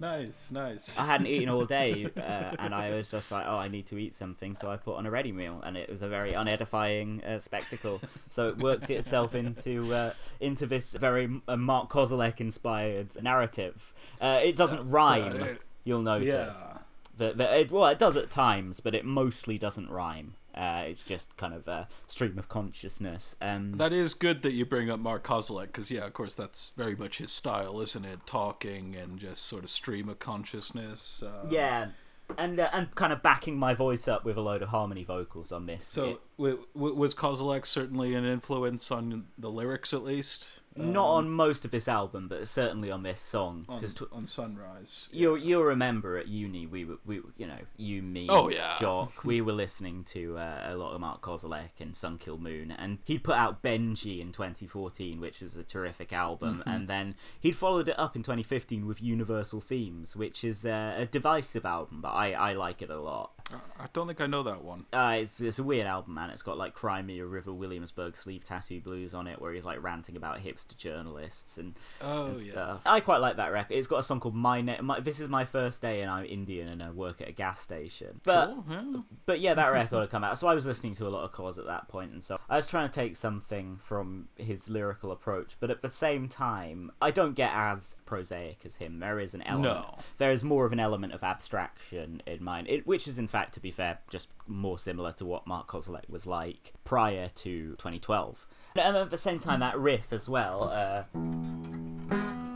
Nice, nice. I hadn't eaten all day, uh, and I was just like, oh, I need to eat something, so I put on a ready meal, and it was a very unedifying uh, spectacle. So it worked itself into uh, into this very uh, Mark Kozelek inspired narrative. Uh, it doesn't rhyme, you'll notice. yeah. The, the, it, well, it does at times, but it mostly doesn't rhyme. Uh, it's just kind of a stream of consciousness. Um, That is good that you bring up Mark Kozelek, because yeah, of course that's very much his style, isn't it? Talking and just sort of stream of consciousness. Uh, yeah, and uh, and kind of backing my voice up with a load of harmony vocals on this. So It- w- w- was Kozelek certainly an influence on the lyrics, at least? Not on most of this album, but certainly on this song. on, Because on Sunrise. you'll you'll remember at uni we were we you know you me Oh, yeah. Jock we were listening to uh, a lot of Mark Kozelek and Sun Kil Moon and he put out Benji in 2014 which was a terrific album Mm-hmm. and then he'd followed it up in 2015 with Universal Themes which is uh, a divisive album but I I like it a lot. I don't think I know that one. Uh, it's, it's a weird album, man. It's got like Cry Me a River Williamsburg sleeve tattoo blues on it, where he's like ranting about hipster journalists and, Oh, and yeah. stuff. I quite like that record. It's got a song called My Name. My, this is my first day, and I'm Indian, and I work at a gas station. But Cool, yeah. but yeah, that record had come out, so I was listening to a lot of Cause at that point, and so I was trying to take something from his lyrical approach, but at the same time, I don't get as prosaic as him. There is an element, No. there is more of an element of abstraction in mine, it, which is in fact, to be fair, just more similar to what Mark Kozelek was like prior to 2012. And at the same time, that riff as well. Uh,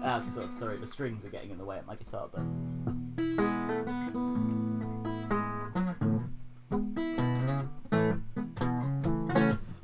'cause, oh, sorry, the strings are getting in the way of my guitar, but.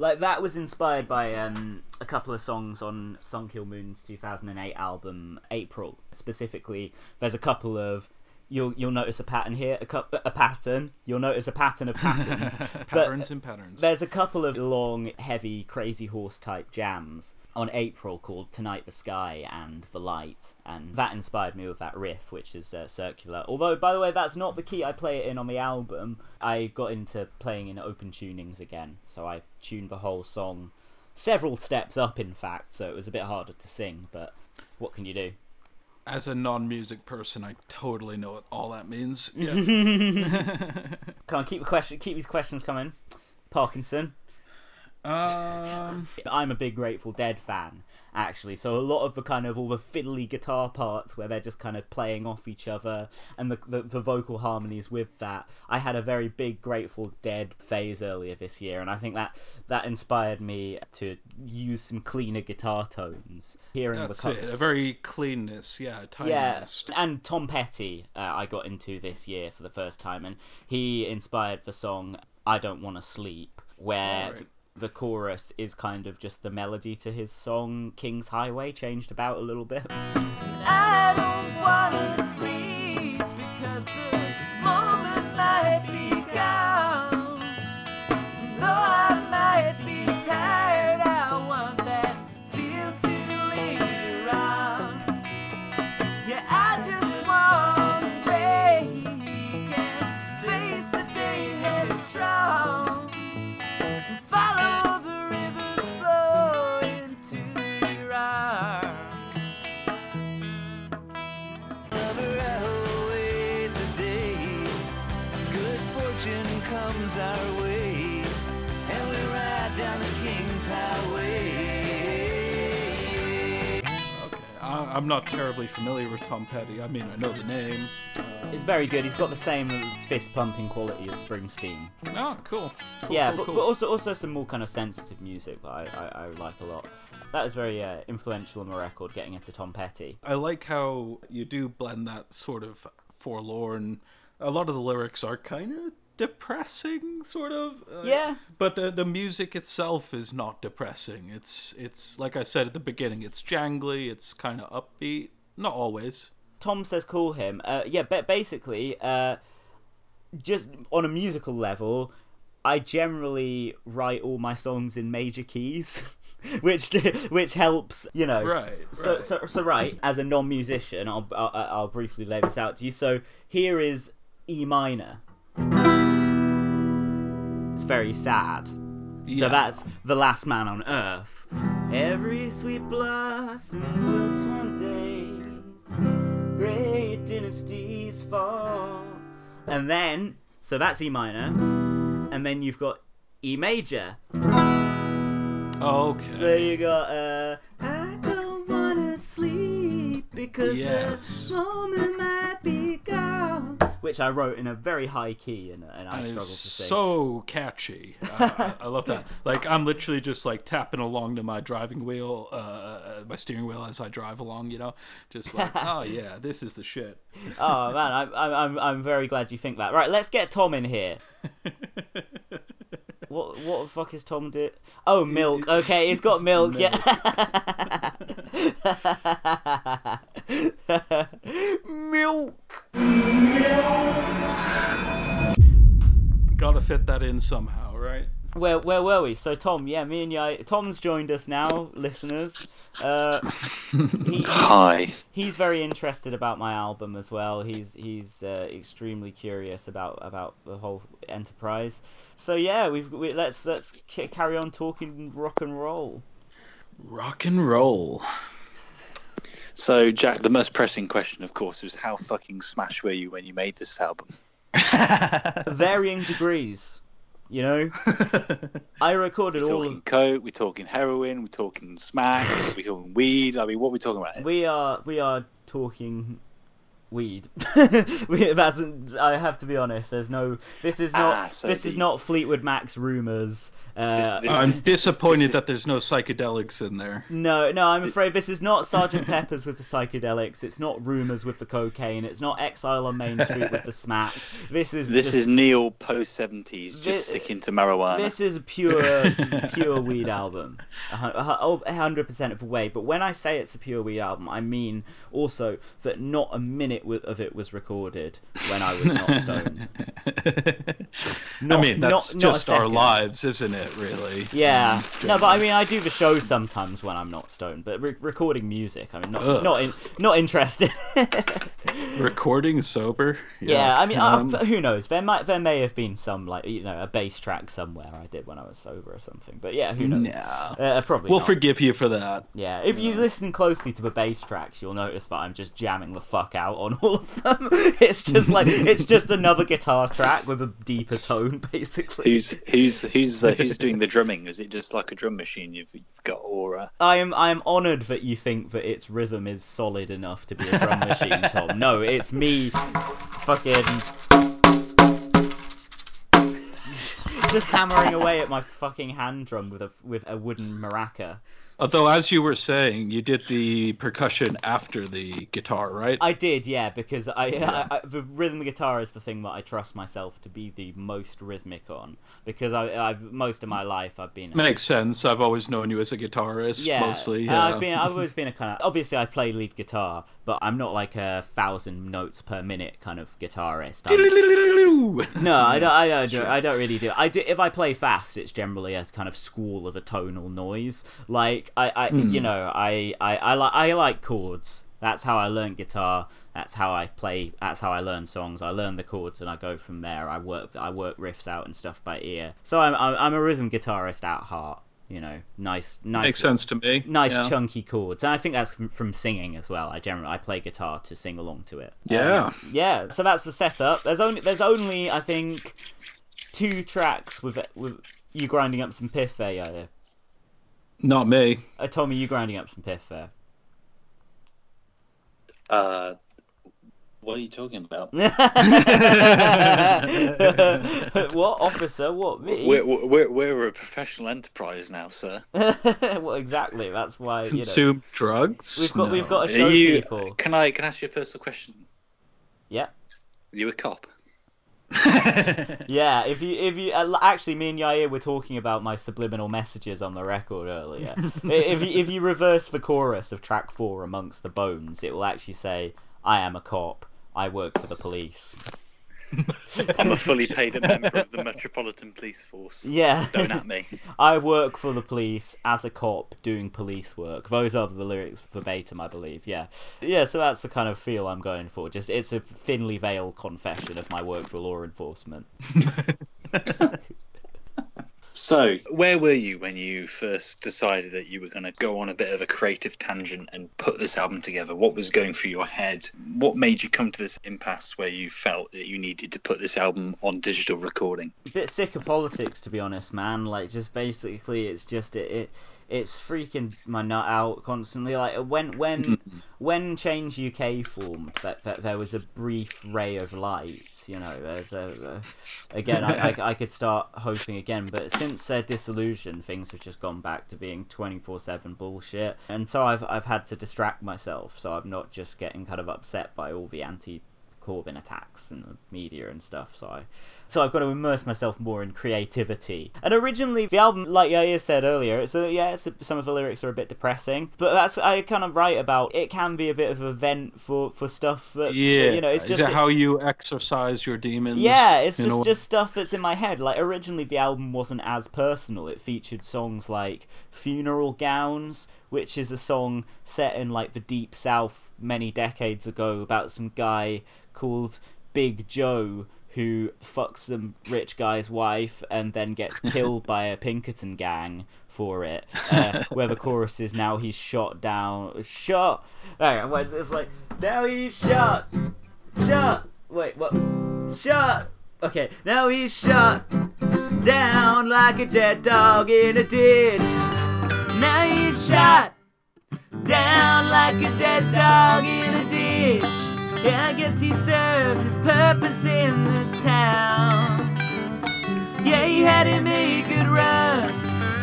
Like that was inspired by um, a couple of songs on Sun Kil Moon's 2008 album April. Specifically, there's a couple of you'll you'll notice a pattern here, a cou- a pattern. You'll notice a pattern of patterns. Patterns and patterns. there's a couple of long, heavy, crazy horse type jams on April called Tonight the Sky and The Light, and that inspired me with that riff, which is uh, circular. Although, by the way, that's not the key I play it in on the album. I got into playing in open tunings again, so I tuned the whole song several steps up, in fact, so it was a bit harder to sing, but what can you do? As a non-music person, I totally know what all that means. Yeah. Come on, keep question, keep these questions coming. Parkinson. um, I'm a big Grateful Dead fan, actually. So a lot of the kind of all the fiddly guitar parts where they're just kind of playing off each other and the, the, the vocal harmonies with that. I had a very big Grateful Dead phase earlier this year, and I think that that inspired me to use some cleaner guitar tones. Hearing that's the it. A very cleanness, yeah, yeah, and Tom Petty, uh, I got into this year for the first time, and he inspired the song "I Don't Want to Sleep," where Alright. Th- the chorus is kind of just the melody to his song "King's Highway," changed about a little bit. I'm not terribly familiar with Tom Petty. I mean, I know the name. It's very good. He's got the same fist pumping quality as Springsteen. Oh, cool. Cool, yeah, cool, but, cool. but also also some more kind of sensitive music that I, I, I like a lot. That was very uh, influential on my record, getting into Tom Petty. I like how you do blend that sort of forlorn. A lot of the lyrics are kind of depressing, sort of. uh, Yeah. But the the music itself is not depressing. It's it's like I said at the beginning. It's jangly. It's kind of upbeat. Not always. Tom says call him. Uh, yeah, but basically, uh, just on a musical level, I generally write all my songs in major keys, which which helps, you know. Right, So right. so so right. As a non-musician, I'll, I'll I'll briefly lay this out to you. So here is E minor. It's very sad. So that's the last man on earth. Every sweet blossom wilts one day. Great dynasties fall. And then, so that's E minor. And then you've got E major. Okay. So you got, uh, I don't wanna sleep because Yes. the moment might be gone. Which I wrote in a very high key and, and I and struggle to sing. so catchy. Uh, I love that. Like I'm literally just like tapping along to my driving wheel, uh, my steering wheel as I drive along. You know, just like oh yeah, this is the shit. Oh man, I'm, I'm I'm very glad you think that. Right, let's get Tom in here. what what the fuck is Tom do? Oh, milk. Okay, he's got milk. Yeah. Milk. Gotta fit that in somehow, right? Where where were we? So Tom, yeah, me and Yair. Tom's joined us now, listeners. Uh, he, Hi. he's very interested about my album as well. He's he's uh, extremely curious about about the whole enterprise. So yeah, we've we, let's let's c- carry on talking rock and roll. Rock and roll. So, Jack, the most pressing question, of course, was how fucking smash were you when you made this album? Varying degrees, you know. I recorded We're all talking of. coke, we're talking heroin, we're talking smack, we're talking weed. I mean, what are we talking about here? We are we are talking weed. we, that's I have to be honest. There's no. This is not. Ah, so this is not Fleetwood Mac's rumors. Uh, This- this- I'm this- disappointed this is- that there's no psychedelics in there. No, no, I'm afraid this is not Sergeant Pepper's with the psychedelics. It's not Rumors with the cocaine. It's not Exile on Main Street with the smack. This is This just- is Neil post 70s, just Thi- sticking to marijuana. this is a pure pure weed album, a hun- a hun- oh, hundred percent of the way. But when I say it's a pure weed album, I mean also that not a minute wi- of it was recorded when I was not stoned. I mean, that's not- not just our lives, isn't it, really? Yeah, no, but I mean, I do the show sometimes when I'm not stoned. But re- recording music, I mean, not Ugh. not in, not interested. Recording sober? Yeah, I mean, um, uh, who knows? There might, there may have been some like you know a bass track somewhere I did when I was sober or something. But yeah, who knows? Nah. Uh, probably. We'll not. forgive you for that. Yeah, if you listen closely to the bass tracks, you'll notice that I'm just jamming the fuck out on all of them. It's just like it's just another guitar track with a deeper tone, basically. Who's who's who's uh, who's doing the drumming? Is it just like a drum machine you've, you've got, or uh, I am I am honoured that you think that its rhythm is solid enough to be a drum machine, Tom. No, it's me, fucking just hammering away at my fucking hand drum with a with a wooden maraca. Although, as you were saying, you did the percussion after the guitar, right? I did, yeah, because I, I, I the rhythm guitar is the thing that I trust myself to be the most rhythmic on because I I've most of my life I've been Makes sense. I've always known you as a guitarist, yeah, mostly. Uh, yeah. I've been I've always been a kind of obviously I play lead guitar, but I'm not like a thousand notes per minute kind of guitarist. No, I don't. I don't. Do, I don't really do. I do. If I play fast, it's generally a kind of squall of a tonal noise. Like I, I you know, I, I, I like, I like chords. That's how I learn guitar. That's how I play. That's how I learn songs. I learn the chords and I go from there. I work. I work riffs out and stuff by ear. So I'm, I'm, I'm a rhythm guitarist at heart. You know, nice, nice. Makes sense to me. Nice yeah. chunky chords, and I think that's from, from singing as well. I generally I play guitar to sing along to it. Yeah. Um, yeah. So that's the setup. There's only there's only I think two tracks with with you grinding up some piff there, yeah. Not me. Uh, Tommy, you grinding up some piff there. uh, what are you talking about? what officer? What me? We're, we're we're a professional enterprise now, sir. well, exactly. That's why you know Consume drugs? we've got No. we've got to show you? people. Can I can I ask you a personal question? Yeah. Are you a cop? Yeah, if you if you uh, actually, me and Yair were talking about my subliminal messages on the record earlier. If you, if you reverse the chorus of track four amongst the bones, it will actually say, "I am a cop. I work for the police." I'm a fully paid member of the Metropolitan Police Force. Yeah, Don't at me. I work for the police as a cop doing police work. Those are the lyrics verbatim, I believe. Yeah, yeah. So that's the kind of feel I'm going for. Just it's a thinly veiled confession of my work for law enforcement. So, where were you when you first decided that you were going to go on a bit of a creative tangent and put this album together? What was going through your head? What made you come to this impasse where you felt that you needed to put this album on digital recording? a bit sick of politics to be honest man like just basically it's just it, it it's freaking my nut out constantly. Like when when mm-hmm. when change uk formed that, that there was a brief ray of light you know there's a, a again I, I, I could start hoping again but since their dissolution things have just gone back to being 24-7 bullshit. And so i've i've had to distract myself so i'm not just getting kind of upset by all the anti Corbyn attacks and the media and stuff. So I, so I've got to immerse myself more in creativity. And originally, the album, like Yair said earlier, it's a, yeah, it's a, some of the lyrics are a bit depressing, but that's I kind of write about. It can be a bit of a vent for for stuff that Yeah, you know. It's is just it how you exercise your demons? yeah, it's just way? just stuff that's in my head. Like originally, the album wasn't as personal. It featured songs like "Funeral Gowns," which is a song set in like the deep south many decades ago about some guy called Big Joe who fucks some rich guy's wife and then gets killed by a Pinkerton gang for it. Uh, where the chorus is now he's shot down, shot. It's, it's like now he's shot, shot. Wait, what? Shot. Okay, now he's shot down like a dead dog in a ditch. Now he's shot down like a dead dog in a ditch. Yeah, I guess he served his purpose in this town. Yeah, he had make a good run,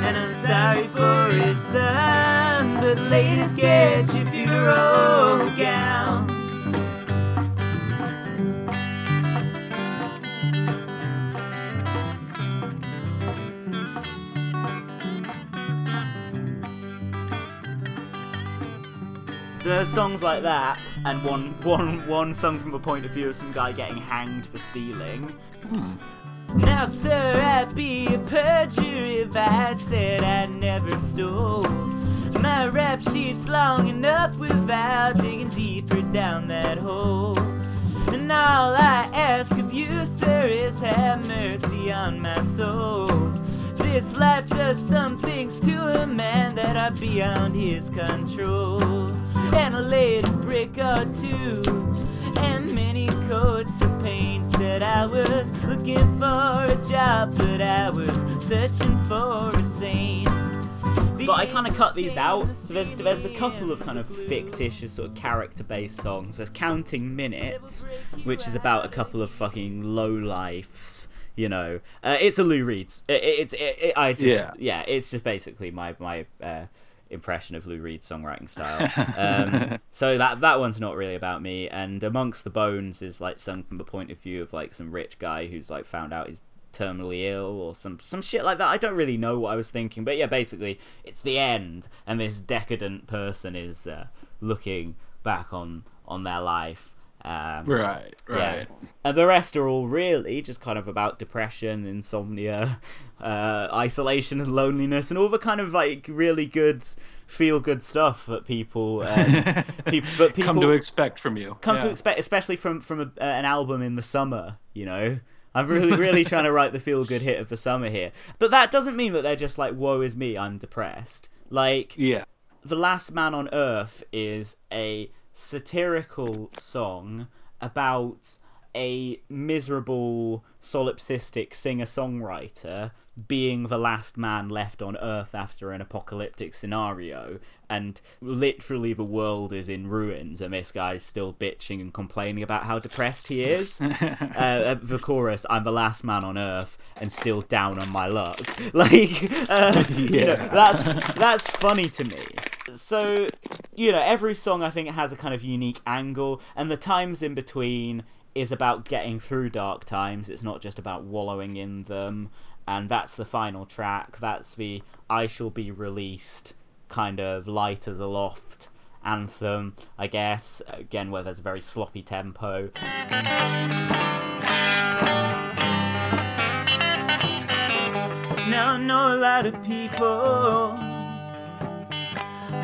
and I'm sorry for his son. But ladies, get your funeral gowns. So there's songs like that, and one one one sung from the point of view of some guy getting hanged for stealing. Hmm. Now, sir, I'd be a perjury if I said I never stole. My rap sheet's long enough without digging deeper down that hole. And all I ask of you, sir, is have mercy on my soul. This life does some things to a man that are beyond his control. And I laid brick or two, and many coats of paint. Said I was looking for a job, but I was searching for a saint. But I kind of cut these out. So there's there's a couple of kind of fictitious sort of character-based songs. There's Counting Minutes, which is about a couple of fucking low lifes. You know, uh, it's a Lou Reed. It, it's it, it, I just Yeah. yeah. It's just basically my my uh, impression of Lou Reed's songwriting style. Um, so that that one's not really about me. And Amongst the Bones is like sung from the point of view of like some rich guy who's like found out he's terminally ill or some some shit like that. I don't really know what I was thinking, but yeah, basically it's the end, and this decadent person is uh, looking back on on their life. Um, Right, right. yeah. And the rest are all really just kind of about depression, insomnia, uh, isolation, and loneliness, and all the kind of like really good, feel good stuff that people, um, people, but people Come to expect from you. come to expect, especially from from a, uh, an album in the summer. You know, I'm really really trying to write the feel good hit of the summer here. But that doesn't mean that they're just like, "Woe is me, I'm depressed." Like Yeah. the Last Man on Earth is a satirical song about a miserable solipsistic singer-songwriter being the last man left on earth after an apocalyptic scenario and literally the world is in ruins and this guy's still bitching and complaining about how depressed he is. Uh, the chorus i'm the last man on earth and still down on my luck. Like uh, you know that's that's funny to me so you know every song i think has a kind of unique angle and the times in between is about getting through dark times. It's not just about wallowing in them. And that's the final track. That's the i shall be released kind of light as a loft anthem i guess. Again where there's a very sloppy tempo. Now I know a lot of people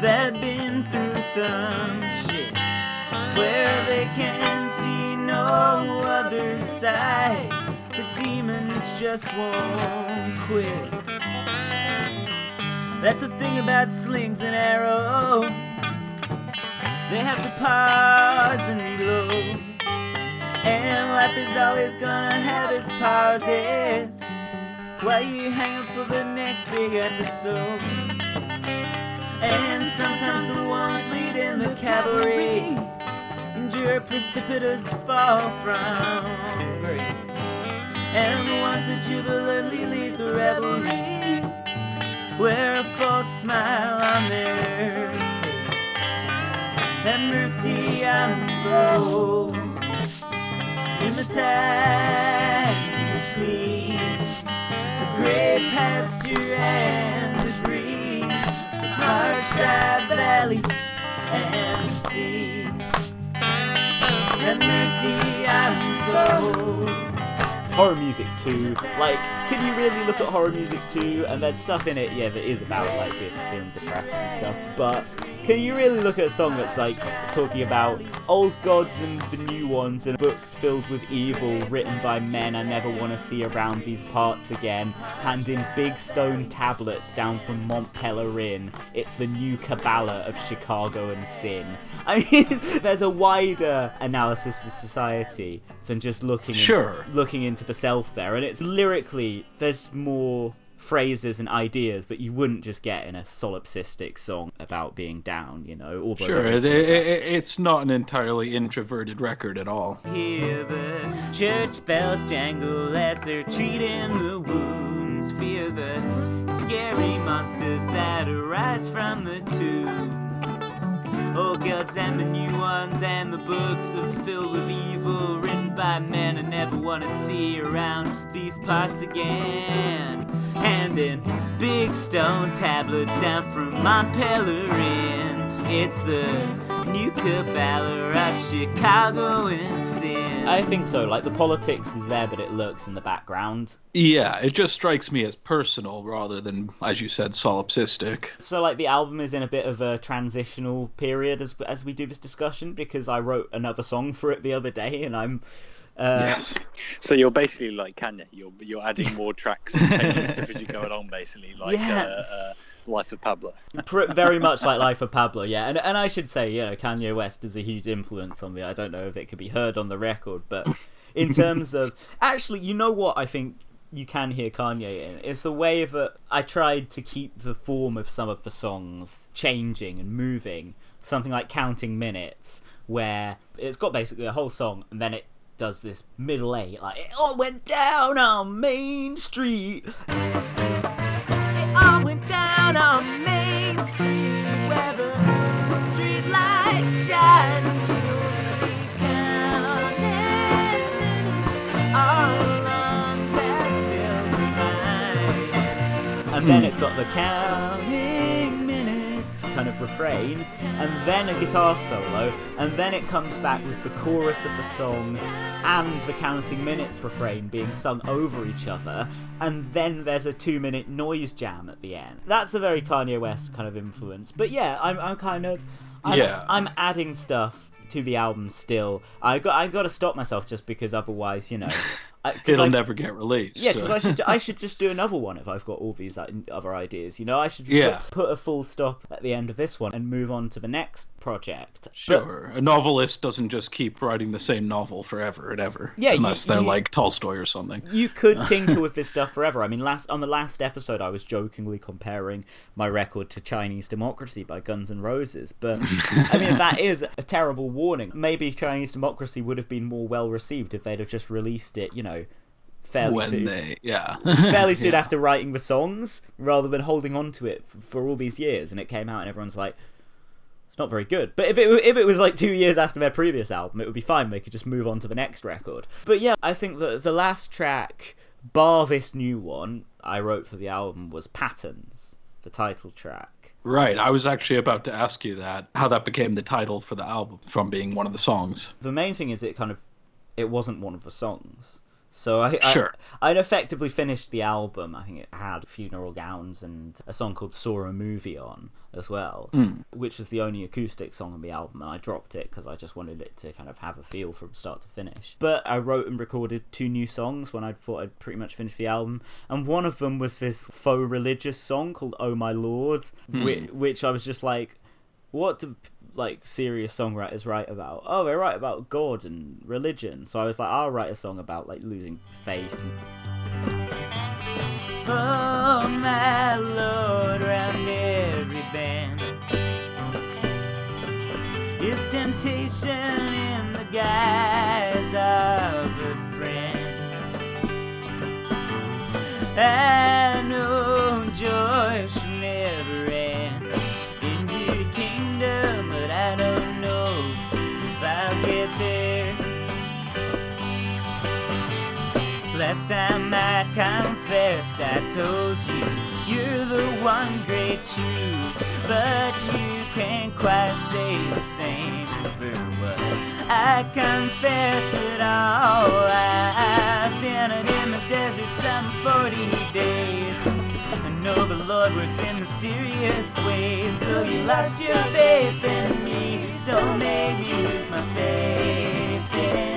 that been through some shit where they can see no other side. The demons just won't quit. That's the thing about slings and arrows. They have to pause and reload. And life is always gonna have its pauses while you hang up for the next big episode. And sometimes the ones leading the cavalry endure precipitous fall from grace. And the ones that jubilantly lead the revelry wear a false smile on their face. And mercy on both. taxi between the great pasture and the valley and the mercy horror music 2 like can you really look at horror music 2 and there's stuff in it yeah that is about like being depressed and stuff but can you really look at a song that's like talking about old gods and the new ones and books filled with evil written by men I never want to see around these parts again handing big stone tablets down from Mont Pelerin it's the new Kabbalah of Chicago and sin I mean there's a wider analysis of society than just looking Sure. looking into the self there and it's lyrically there's more phrases and ideas that you wouldn't just get in a solipsistic song about being down you know although Sure, it, is it, it- it's not an entirely introverted record at all. Hear the church bells jangle as they're treating the wounds. Fear the scary monsters that arise from the tomb. Old gods and the new ones, and the books are filled with evil, by men I never want to see around these parts again. Handing big stone tablets down from Mont Pelerin. It's the new Kabbalah of Chicago and sin. I think so like the politics is there but it lurks in the background Yeah, it just strikes me as personal rather than, as you said, solipsistic. so like the album is in a bit of a transitional period as as we do this discussion because I wrote another song for it the other day and I'm uh, yes. So you're basically like Kanye. You're you're adding more tracks and changing stuff as you go along, basically, like Yeah. uh, uh, Life of Pablo. very much like Life of Pablo, yeah. And and I should say, you know, Kanye West is a huge influence on me. I don't know if it could be heard on the record, but in terms of actually, you know what I think you can hear Kanye in? It's the way that I tried to keep the form of some of the songs changing and moving. Something like Counting Minutes, where it's got basically a whole song and then it does this middle eight, like it all went down on Main Street. It all went down on Main Street where the street lights shine. All along that silver line. and then hmm. it's got the minutes kind of refrain, and then a guitar solo, and then it comes back with the chorus of the song and the counting minutes refrain being sung over each other, and then there's a two minute noise jam at the end. That's a very Kanye West kind of influence. But yeah, I'm, I'm kind of. I'm, Yeah. I'm adding stuff to the album still. I got I got to stop myself just because otherwise, you know, I, It'll I- never get released. yeah, because I should I should just do another one if I've got all these other ideas. You know, I should Yeah. put, put a full stop at the end of this one and move on to the next project. But- Sure. a novelist doesn't just keep writing the same novel forever and ever. Yeah, you- Unless they're you- like Tolstoy or something. you could tinker with this stuff forever. I mean, last on the last episode, I was jokingly comparing my record to Chinese Democracy by Guns N' Roses, but I mean that is a terrible warning. Maybe Chinese Democracy would have been more well received if they'd have just released it, you know, fairly when soon. they, yeah. fairly soon Yeah. after writing the songs rather than holding on to it for all these years and it came out and everyone's like it's not very good but if it, if it was like two years after their previous album it would be fine they could just move on to the next record but yeah i think that the last track bar this new one i wrote for the album was patterns the title track Right. I was actually about to ask you that, how that became the title for the album from being one of the songs. the main thing is it kind of it wasn't one of the songs so I, I Sure. I'd effectively finished the album. I think it had funeral gowns and a song called "Saw a Movie" on as well, hmm. which was the only acoustic song on the album. And I dropped it because I just wanted it to kind of have a feel from start to finish. But I wrote and recorded two new songs when I thought I'd pretty much finished the album, and one of them was this faux religious song called "Oh My Lord," hmm. which, which I was just like, what do like serious songwriters write about? Oh, they write about God and religion. So I was like, I'll write a song about like losing faith. Oh my lord, round every bend is temptation in the guise of a friend. I know joy Last time I confessed, I told you you're the one great truth, but you can't quite say the same for what I confessed at all. I've been in the desert some 40 days. I know the Lord works in mysterious ways, so you lost your faith in me. Don't make me lose my faith in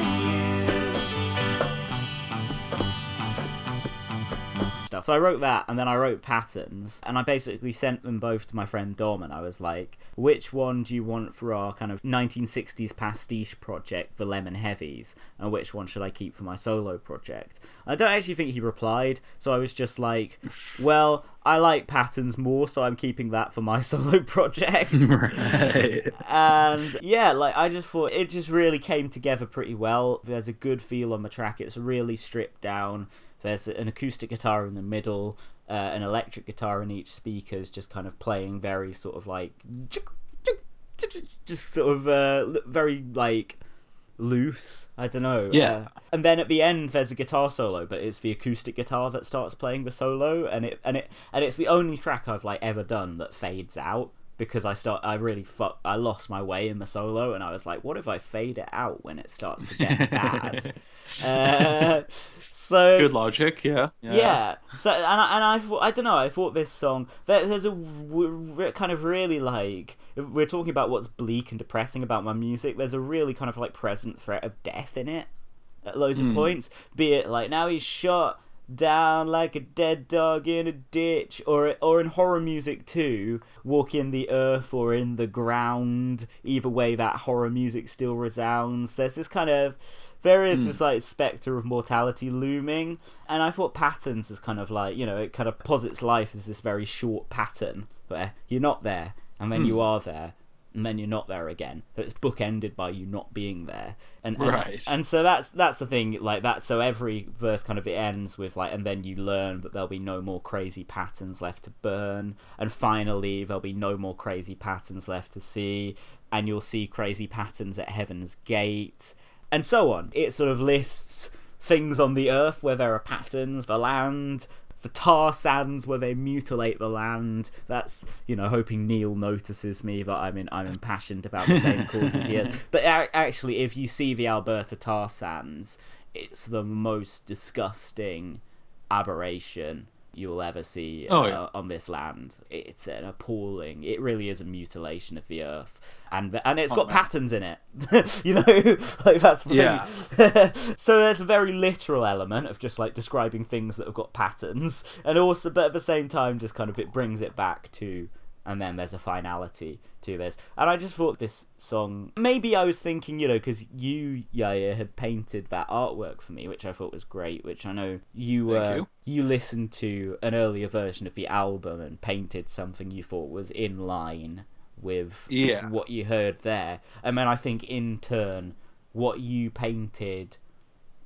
stuff. So I wrote that, and then I wrote patterns, and I basically sent them both to my friend Dom, and I was like, "Which one do you want for our kind of 1960s pastiche project The Lemon Heavies, and which one should I keep for my solo project?" I don't actually think he replied, so I was just like, "Well." I like patterns more, so I'm keeping that for my solo project. Right. and yeah, like I just thought it just really came together pretty well. There's a good feel on the track. It's really stripped down. There's an acoustic guitar in the middle, uh, an electric guitar in each speaker's just kind of playing very sort of like just sort of uh, very like loose. I don't know. Yeah. Uh, and then at the end, there's a guitar solo, but it's the acoustic guitar that starts playing the solo, and it and it and it's the only track I've like ever done that fades out because I start I really fuck I lost my way in the solo, and I was like, what if I fade it out when it starts to get bad? uh, so Good logic, yeah. yeah. So and I, and I thought I don't know. I thought this song there, there's a kind of really like we're talking about what's bleak and depressing about my music. There's a really kind of like present threat of death in it at loads of points. Be it like now he's shot down like a dead dog in a ditch, or or in horror music too, walk in the earth or in the ground. Either way, that horror music still resounds. There's this kind of there is hmm. this like specter of mortality looming, and I thought patterns is kind of like you know it kind of posits life as this very short pattern where you're not there and then you hmm. are there and then you're not there again. So it's bookended by you not being there, and and, Right. and so that's that's the thing like that. So every verse kind of it ends with like, and then you learn that there'll be no more crazy patterns left to burn, and finally there'll be no more crazy patterns left to see, and you'll see crazy patterns at heaven's gate, and so on. It sort of lists things on the earth where there are patterns, the land, the tar sands where they mutilate the land. That's you know hoping Neil notices me that I'm in, I'm impassioned about the same causes here. But a- actually, if you see the Alberta tar sands, it's the most disgusting aberration you will ever see uh, Oh, yeah. on this land. It's an appalling. It really is a mutilation of the earth, and the, and it's got Oh, man. patterns in it. you know, like that's Yeah. so there's a very literal element of just like describing things that have got patterns, and also, but at the same time, just kind of it brings it back to, and then there's a finality to this. And I just thought this song, maybe I was thinking, you know, because you, Yaya, had painted that artwork for me, which I thought was great, which I know you Thank uh, you. you listened to an earlier version of the album and painted something you thought was in line with Yeah. what you heard there. And then I think in turn, what you painted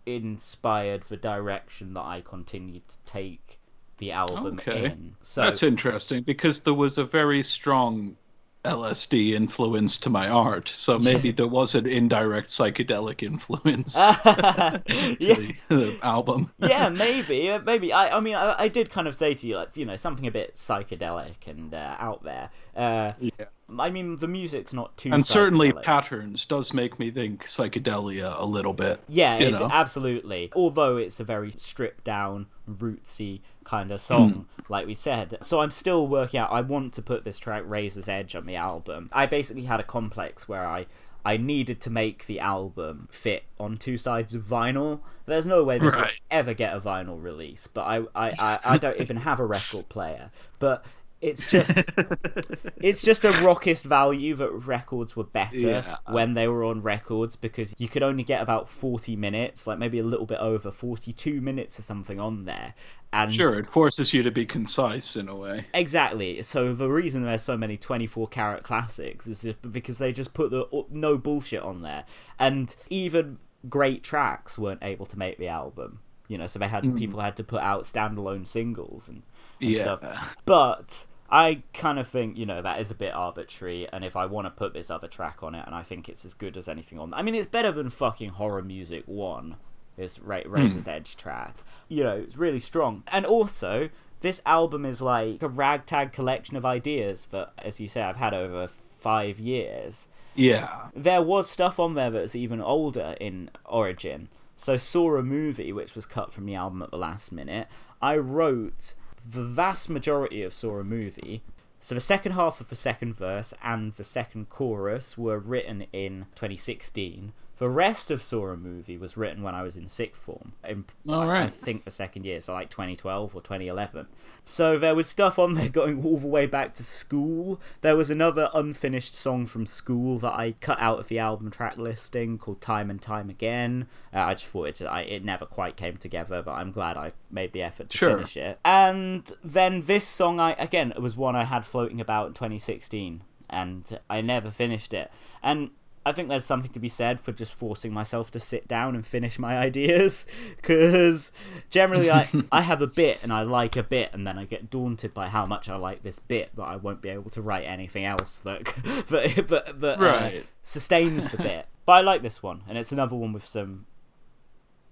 inspired the direction that I continued to take the album Okay. in. So That's interesting because there was a very strong LSD influence to my art, so maybe there was an indirect psychedelic influence to yeah, the, the album. yeah, maybe, uh, maybe. I, I mean, I, I did kind of say to you, like, you know, something a bit psychedelic and uh, out there. Uh, Yeah. I mean, the music's not too. And certainly patterns does make me think psychedelia a little bit. Yeah, it, absolutely. Although it's a very stripped down, rootsy kind of hmm. song, like we said. So I'm still working out. I want to put this track Razor's Edge on the album. I basically had a complex where I. I needed to make the album fit on two sides of vinyl. There's no way this will Right. ever get a vinyl release, but I, I, I, I don't even have a record player. But it's just it's just a raucous value that records were better Yeah. when they were on records because you could only get about 40 minutes like maybe a little bit over 42 minutes or something on there and Sure, it forces you to be concise in a way. exactly so the reason there's so many 24 karat classics is just because they just put the no bullshit on there and even great tracks weren't able to make the album you know so they had mm. people had to put out standalone singles and Yeah. stuff but I kind of think, you know, that is a bit arbitrary, and if I want to put this other track on it, and I think it's as good as anything on, I mean, it's better than fucking horror music one, this Ra- Razor's hmm. Edge track. You know, it's really strong. And also, this album is like a ragtag collection of ideas that, as you say, I've had over five years. Yeah. There was stuff on there that's even older in origin. So saw a movie which was cut from the album at the last minute. I wrote the vast majority of saw movie. So the second half of the second verse and the second chorus were written in 2016. The rest of Saw a movie was written when I was in sixth form. In, All I- I think the second year, so like 2012 or 2011. So there was stuff on there going all the way back to school. There was another unfinished song from school that I cut out of the album track listing called Time and Time Again. Uh, I just thought it, I, it never quite came together, but I'm glad I made the effort to Sure. finish it. And then this song, I again, it was one I had floating about in 2016, and I never finished it. And I think there's something to be said for just forcing myself to sit down and finish my ideas because generally I, I have a bit and I like a bit and then I get daunted by how much I like this bit that I won't be able to write anything else that that, that, that uh, sustains the bit. But I like this one and it's another one with some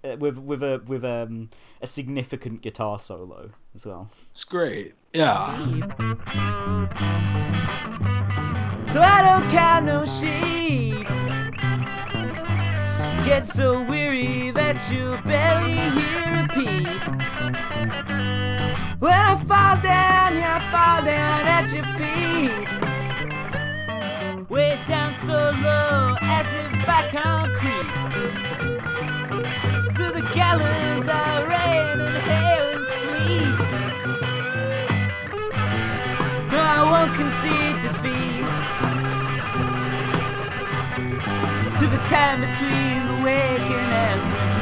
uh, with with a with um, a significant guitar solo as well. It's great. Yeah. So I don't count no sheep. Get so weary that you barely hear a peep. When I fall down, yeah, I fall down at your feet. Way down so low as if by concrete. Through the gallons of rain and hail and sleet. No, I won't concede defeat. To the time between the waking and the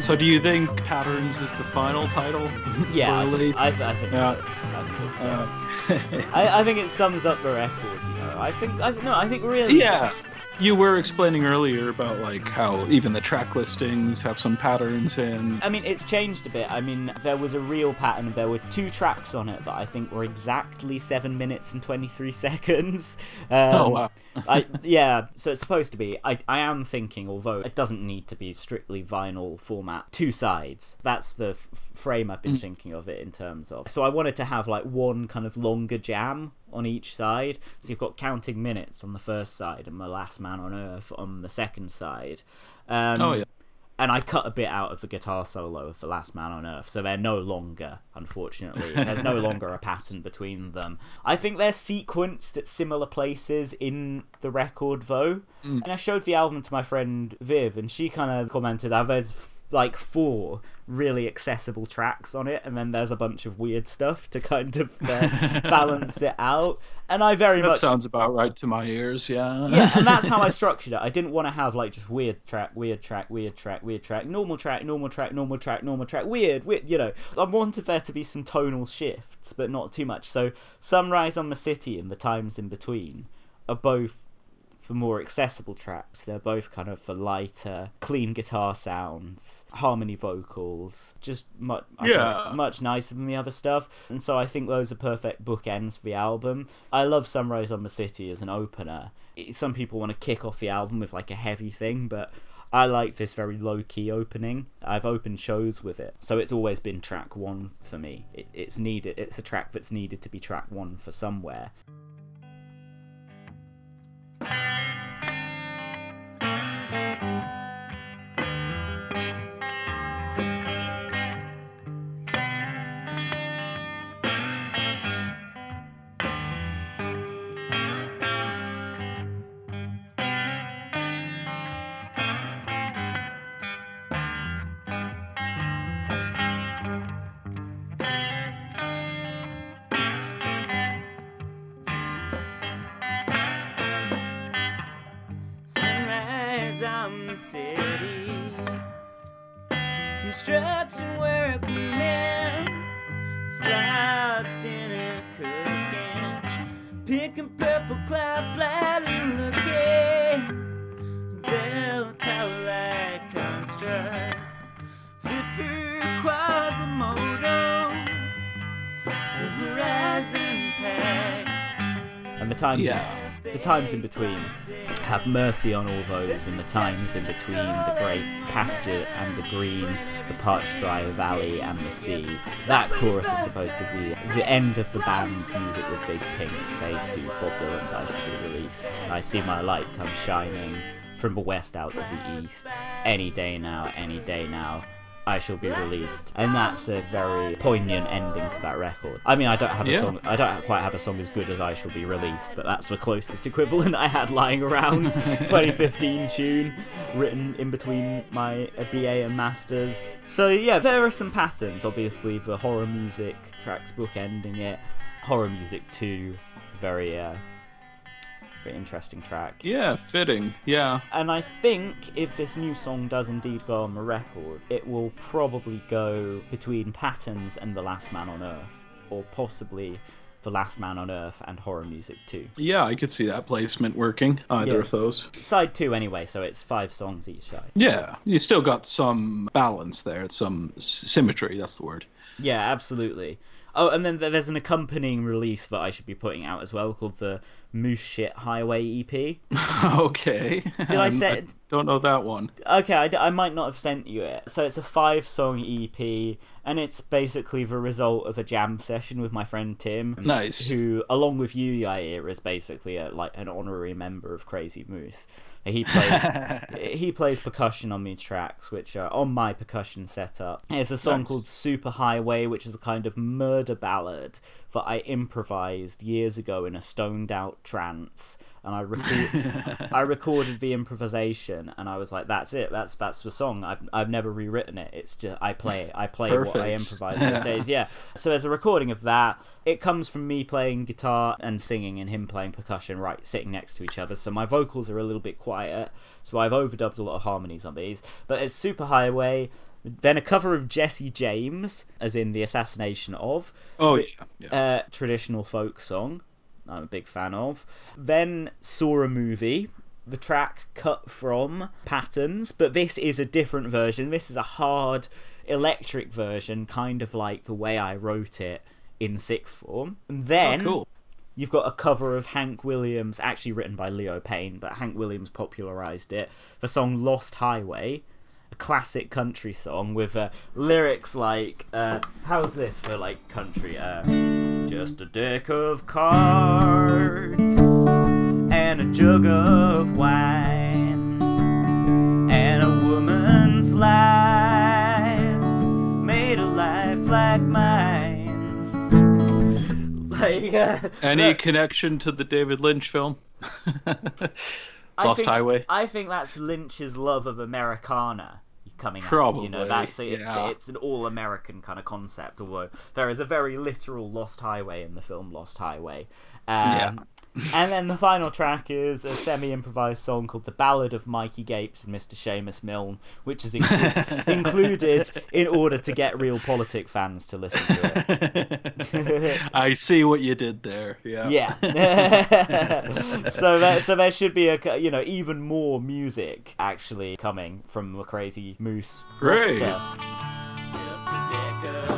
So do you think Patterns is the final title? Yeah? I, I, I think Yeah. so. I think uh, Uh, I, I think it sums up the record. You know, I think I no, I think really. yeah. You were explaining earlier about like how even the track listings have some patterns in. I mean, it's changed a bit. I mean, there was a real pattern. There were two tracks on it that I think were exactly seven minutes and twenty three seconds. Um, Oh, wow. I yeah. So it's supposed to be. I I am thinking, although it doesn't need to be strictly vinyl format, two sides. That's the f- frame I've been thinking of it in terms of. So I wanted to have like one kind of longer jam on each side. So you've got counting minutes on the first side and the last man on earth on the second side. Um, Oh yeah. and I cut a bit out of the guitar solo of The Last Man on Earth, so they're no longer, unfortunately, there's no longer a pattern between them. I think they're sequenced at similar places in the record, though. And I showed the album to my friend Viv, and she kind of commented, "Oh, there's like four really accessible tracks on it, and then there's a bunch of weird stuff to kind of uh, balance it out." And I very That much sounds about right to my ears. Yeah. yeah, and that's how I structured it. I didn't want to have like just weird track, weird track, weird track, weird track, normal track, normal track, normal track, normal track, weird, weird. You know, I wanted there to be some tonal shifts, but not too much. So, Sunrise on the City and the times in between are both for more accessible tracks. They're both kind of for lighter, clean guitar sounds, harmony vocals, just much, Yeah. much nicer than the other stuff. And so I think those are perfect bookends for the album. I love Sunrise on the City as an opener. Some people want to kick off the album with like a heavy thing, but I like this very low key opening. I've opened shows with it, so it's always been track one for me. It, it's needed. It's a track that's needed to be track one for somewhere. Times in between. Have mercy on all those in the times in between the great pasture and the green, the parched dry valley and the sea. That chorus is supposed to be the end of the band's music with Big Pink. They do Bob Dylan's I Should Be Released. I see my light come shining from the west out to the east. Any day now, any day now. I shall be released, and that's a very poignant ending to that record. I mean, I don't have a Yeah. song. I don't quite have a song as good as I shall be released, but that's the closest equivalent I had lying around. 2015 tune written in between my uh, BA and masters. So yeah, there are some patterns. Obviously, the horror music tracks bookending it. Horror music too, very uh, very interesting track. Yeah, fitting. Yeah. And I think if this new song does indeed go on the record, it will probably go between Patterns and The Last Man on Earth, or possibly The Last Man on Earth and Horror Music 2. Yeah, I could see that placement working. Either Yeah. of those. Side 2 anyway, so it's five songs each side. Yeah, you still got some balance there, some symmetry. That's the word. Yeah, absolutely. Oh, and then there's an accompanying release that I should be putting out as well called the Moose Shit Highway EP. okay. Did I um, say don't know that one. Okay, I, d- I might not have sent you it. So it's a five song EP, and it's basically the result of a jam session with my friend Tim. Nice. Who, along with you, Yair, is basically a, like an honorary member of Crazy Moose. He plays he plays percussion on these tracks, which are on my percussion setup. It's a song Nice. called Super Highway, which is a kind of murder ballad that I improvised years ago in a stoned out trance, and I record I recorded the improvisation, and I was like, "That's it. That's that's the song. I've I've never rewritten it. It's just I play I play what I improvise these days. Yeah. So there's a recording of that. It comes from me playing guitar and singing, and him playing percussion, right, sitting next to each other. So my vocals are a little bit quiet. So I've overdubbed a lot of harmonies on these. But it's Super Highway. Then a cover of Jesse James, as in the assassination of Oh yeah. yeah. uh, traditional folk song. I'm a big fan of. Then saw a movie. The track cut from Patterns, but this is a different version. This is a hard electric version, kind of like the way I wrote it in sick form. And then oh, cool. You've got a cover of Hank Williams, actually written by Leon Payne, but Hank Williams popularized it. The song Lost Highway, a classic country song with uh, lyrics like, uh, how's this for like country? Uh, Just a deck of cards and a jug of wine and a woman's lies made a life like mine. Like, uh, Any connection to the David Lynch film? I Lost think- Highway. I think that's Lynch's love of Americana coming out. You know, that's it's yeah. it's an all American kind of concept. Although there is a very literal Lost Highway in the film Lost Highway. Um, And then the final track is a semi-improvised song called "The Ballad of Mikey Gapes and Mr. Seamus Milne," which is inclu- included in order to get real politic fans to listen to it. I see what you did there. Yeah. Yeah. so there, so there should be a, you know even more music actually coming from the Crazy Moose Great. roster.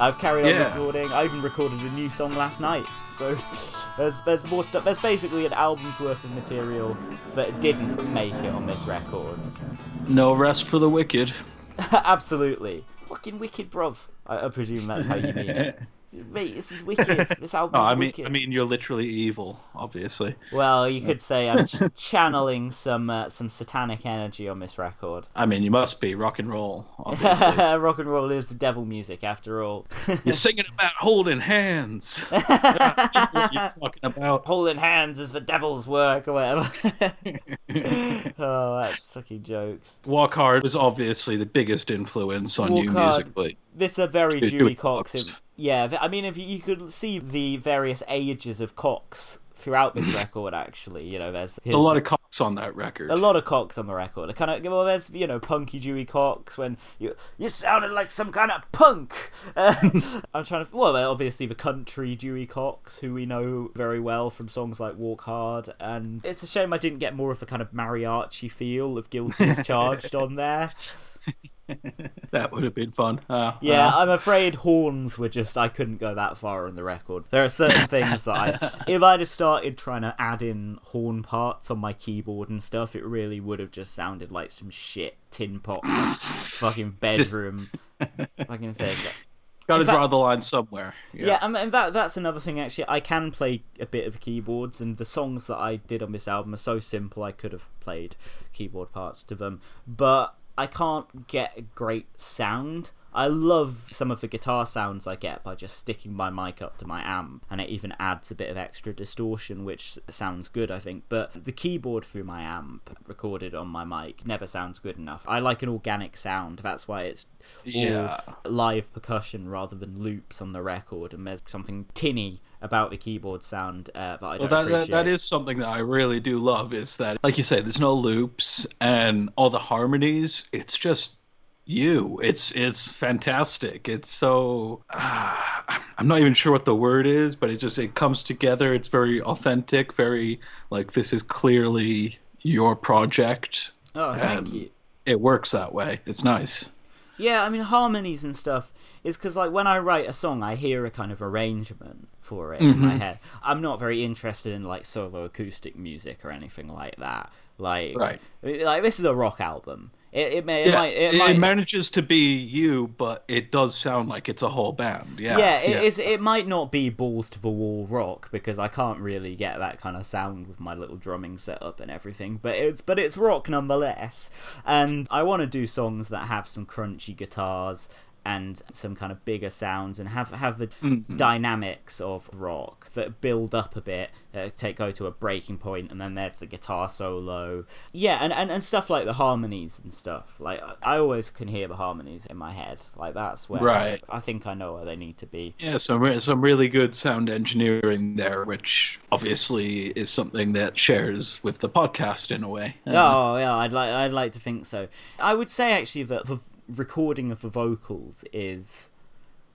I've carried on Yeah. recording. I even recorded a new song last night. So there's there's more stuff. There's basically an album's worth of material that didn't make it on this record. No rest for the wicked. Absolutely. Fucking wicked, bruv. I, I presume that's how you mean it. mate, this is wicked. This album No, is I mean, wicked. I mean, you're literally evil, obviously. well, you could say I'm ch- channeling some uh, some satanic energy on this record. I mean, you must be rock and roll, obviously. Rock and roll is devil music, after all. you're singing about holding hands. you're talking about. Holding hands is the devil's work, or whatever. oh, that's sucky jokes. Walk Hard was obviously the biggest influence on you Hard. musically. This a very Dude, Dewey Dewey Cox. Yeah, I mean, if you, you could see the various ages of Cox throughout this record, actually, you know, there's A lot of Cox on that record. a lot of Cox on the record. A kind of well, there's you know punky Dewey Cox when you you sounded like some kind of punk. Uh, I'm trying to well, obviously the country Dewey Cox, who we know very well from songs like Walk Hard, and it's a shame I didn't get more of the kind of mariachi feel of Guilty as Charged on there. That would have been fun. Uh, Yeah, uh, I'm afraid horns were just I couldn't go that far on the record. There are certain things that I if I'd have started trying to add in horn parts on my keyboard and stuff, it really would have just sounded like some shit tin pot fucking bedroom fucking thing. gotta draw the line somewhere. Yeah, and, and that that's another thing actually. I can play a bit of keyboards, and the songs that I did on this album are so simple. I could have played keyboard parts to them, but I can't get a great sound. I love some of the guitar sounds I get by just sticking my mic up to my amp, and it even adds a bit of extra distortion, which sounds good, I think. But the keyboard through my amp, recorded on my mic, never sounds good enough. I like an organic sound. That's why it's all Yeah. live percussion rather than loops on the record, and there's something tinny about the keyboard sound uh, that I Well, don't that, that that is something that I really do love. Is that, like you say, there's no loops and all the harmonies. It's just you. It's it's fantastic. It's so uh, I'm not even sure what the word is, but it just it comes together. It's very authentic. Very like this is clearly your project. Oh, thank you. It works that way. It's nice. Yeah, I mean harmonies and stuff is because like when I write a song, I hear a kind of arrangement for it in Mm-hmm. my head. I'm not very interested in like solo acoustic music or anything like that. Like, Right. like this is a rock album. It, it may, it yeah, might, it, it, might, manages to be you, but it does sound like it's a whole band. Yeah, yeah, it is. It might not be balls to the wall rock because I can't really get that kind of sound with my little drumming setup and everything. But it's but it's rock nonetheless. And I want to do songs that have some crunchy guitars and some kind of bigger sounds and have have the dynamics of rock that build up a bit uh, take go to a breaking point and then there's the guitar solo yeah and, and, and stuff like the harmonies and stuff like I- i always can hear the harmonies in my head like that's where Right. i think i know where they need to be Yeah, some re- some really good sound engineering there, which obviously is something that shares with the podcast in a way. Oh yeah, I'd like I'd like to think so. I would say actually that the recording of the vocals is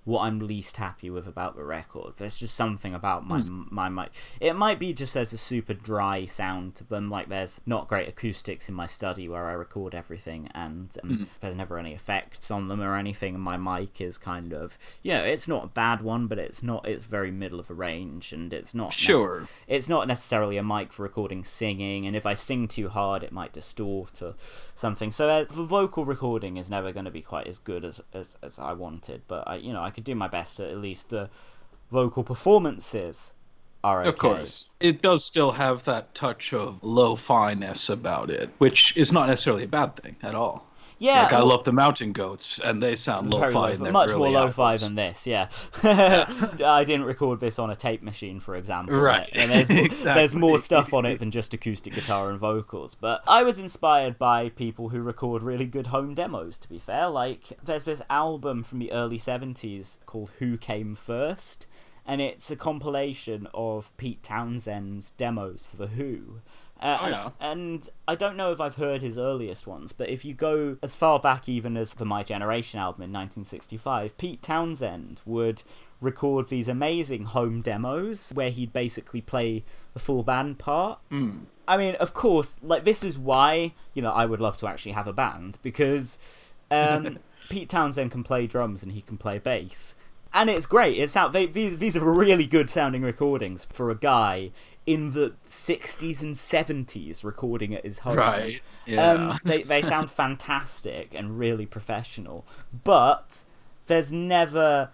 what I'm least happy with about the record. There's just something about my my mic. It might be just there's a super dry sound to them, like there's not great acoustics in my study where I record everything, and um, there's never any effects on them or anything. And my mic is kind of, you know, it's not a bad one, but it's not. It's very middle of the range, and it's not Sure. it's not necessarily a mic for recording singing, and if I sing too hard, it might distort or something. So uh, the vocal recording is never going to be quite as good as, as as I wanted. But I, you know, I do my best. At, at least the vocal performances are okay. Of course, it does still have that touch of lo-fi-ness about it, which is not necessarily a bad thing at all. Yeah, like I love the Mountain Goats, and they sound lo-fi. lo-fi- their much early more lo-fi than this, yeah. I didn't record this on a tape machine, for example. Right. And there's, more- there's more stuff on it than just acoustic guitar and vocals. But I was inspired by people who record really good home demos, to be fair. Like, there's this album from the early 70s called Who Came First? And it's a compilation of Pete Townshend's demos for The Who. Uh, Oh, and, yeah. and I don't know if I've heard his earliest ones, but if you go as far back even as the My Generation album in 1965, Pete Townshend would record these amazing home demos where he'd basically play the full band part. Hmm. I mean, of course, like this is why you know I would love to actually have a band because um, Pete Townshend can play drums and he can play bass, and it's great. It's out. They, these these are really good sounding recordings for a guy in the '60s and '70s recording at his home. Right. Yeah. Um, they they sound fantastic and really professional, but there's never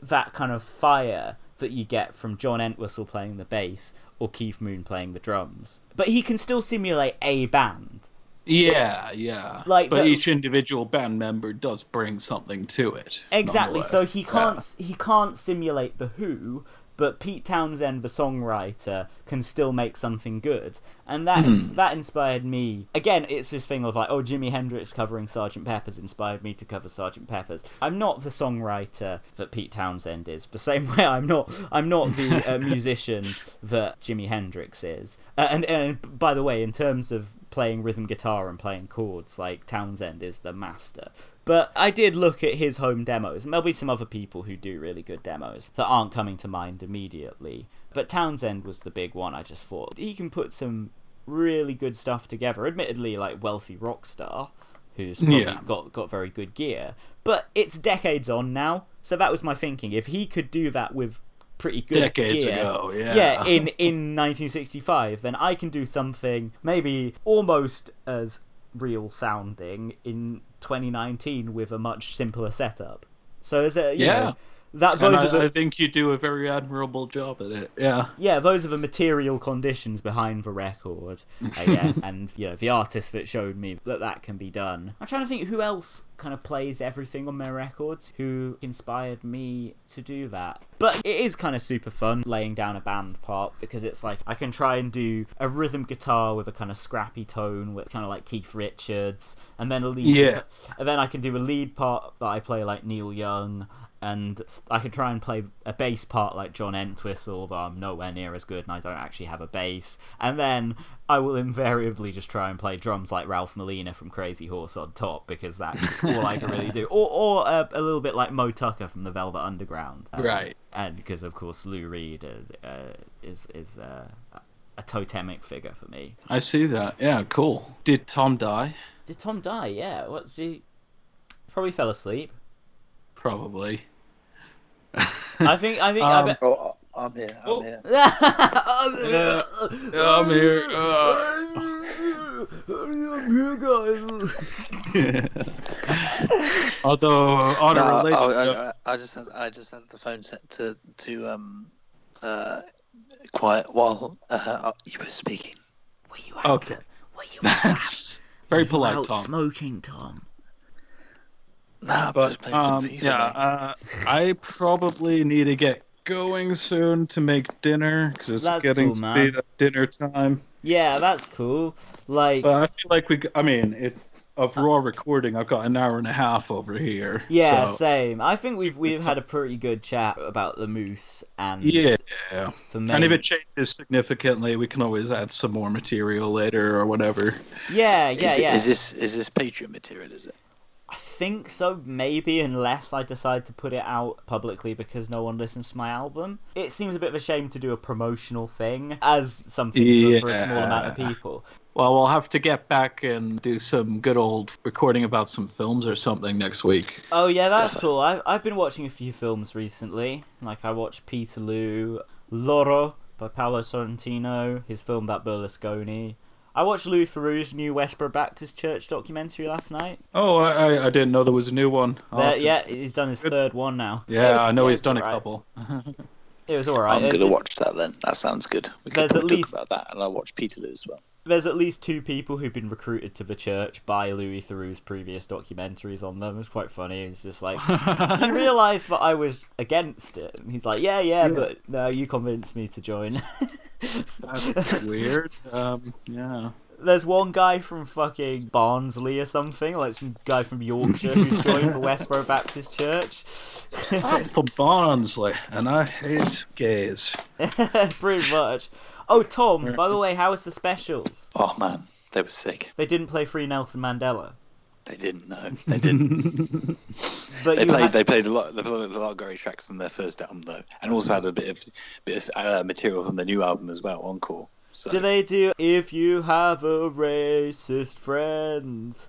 that kind of fire that you get from John Entwistle playing the bass or Keith Moon playing the drums. But he can still simulate a band. Yeah, yeah. Like but the- each individual band member does bring something to it. Exactly. So he can't he can't simulate the Who, but Pete Townshend, the songwriter, can still make something good, and that Hmm. that inspired me. Again, it's this thing of like, oh, Jimi Hendrix covering Sergeant Pepper's inspired me to cover Sergeant Pepper's. I'm not the songwriter that Pete Townshend is, the same way I'm not I'm not the uh, musician that Jimi Hendrix is. Uh, and and by the way, in terms of playing rhythm guitar and playing chords, like Townshend is the master. But I did look at his home demos, and there'll be some other people who do really good demos that aren't coming to mind immediately. But Townshend was the big one. I just thought he can put some really good stuff together. Admittedly, like wealthy rock star who's probably Yeah. got got very good gear, but it's decades on now. So that was my thinking. If he could do that with pretty good Decades gear, ago, yeah. yeah, in in 1965, then I can do something maybe almost as real sounding in 2019 with a much simpler setup. So is it? Yeah. Know, that those I, are the I think you do a very admirable job at it. Yeah. yeah, those are the material conditions behind the record, I guess. and, you know, the artist that showed me that that can be done. I'm trying to think who else kind of plays everything on their records who inspired me to do that. But it is kind of super fun laying down a band part because it's like I can try and do a rhythm guitar with a kind of scrappy tone with kind of like Keith Richards and then a lead Yeah. and then I can do a lead part that I play like Neil Young and I can try and play a bass part like John Entwistle, although I'm nowhere near as good and I don't actually have a bass. And then I will invariably just try and play drums like Ralph Molina from Crazy Horse on top because that's all I can really do. Or, or uh, a little bit like Moe Tucker from the Velvet Underground, Um, Right. And because of course Lou Reed is uh, is is uh, a totemic figure for me. I see that. Yeah, cool. Did Tom die? Did Tom die? Yeah. What's he? Probably fell asleep. Probably. I think. I think. I Um, bet. Oh, I'm here. I'm Oh. here. Yeah, yeah, I'm here. guys. Although on No, a I, related I, note- I, I just had, I just had the phone set to to um uh quiet while uh, you were speaking. Were you out? okay, Were you out, that's very polite, Tom. smoking, Tom? No, I'm just But playing some um, FIFA, yeah, uh, I probably need to get going soon to make dinner because it's That's getting cool, to man. be that dinner time. Yeah, that's cool. Like, But I feel like we. I mean, it of raw recording. I've got an hour and a half over here. yeah, so- same. I think we've we've had a pretty good chat about the moose and Yeah. for me. And if it changes significantly, we can always add some more material later or whatever. yeah, yeah, is, yeah. is this is this Patreon material? Is it? I think so, maybe, unless I decide to put it out publicly because no one listens to my album. It seems a bit of a shame to do a promotional thing as something for, for a small amount of people. Well, we'll have to get back and do some good old recording about some films or something next week. Oh yeah, that's cool. I I've been watching a few films recently. Like I watched Peterloo, Loro by Paolo Sorrentino, his film about Berlusconi. I watched Louis Theroux's new Westboro Baptist Church documentary last night. Oh, I, I- I didn't know there was a new one. There- yeah, he's done his third one now. Yeah, was- I know he's done a couple. It was alright. I'm There's, gonna watch that then. That sounds good. We could There's at least- talk about that, and I'll watch Peterloo as well. there's at least two people who've been recruited to the church by Louis Theroux's previous documentaries on them. It's quite funny. It's just like he realised that I was against it. And he's like, yeah, yeah, but no, you convinced me to join. That's weird. Um, yeah. There's one guy from fucking Barnsley or something, like some guy from Yorkshire who's joined the Westboro Baptist Church. I'm from Barnsley, and I hate gays. Pretty much. Oh, Tom, by the way, how was the specials? Oh man, they were sick. They didn't play Free Nelson Mandela. They didn't know. They didn't. But they played. had- They played a lot. They played a lot of Gary tracks on their first album though, and also had a bit of bit of uh, material from the new album as well. Encore. So Do they do If You Have a Racist Friend?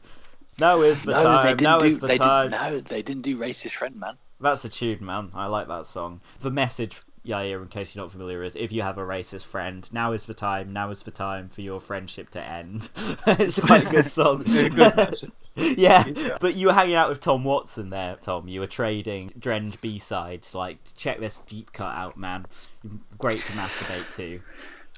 Now is the no, time. they now didn't is do. the They time. didn't. No, they didn't do racist friend, man. That's a tune, man. I like that song. The message Yair, in case you're not familiar, is if you have a racist friend, now is the time. Now is the time for your friendship to end. it's quite a good song. Good message. yeah, but you were hanging out with Tom Watson there, Tom. You were trading Drenge B side. Like, check this deep cut out, man. Great to masturbate to.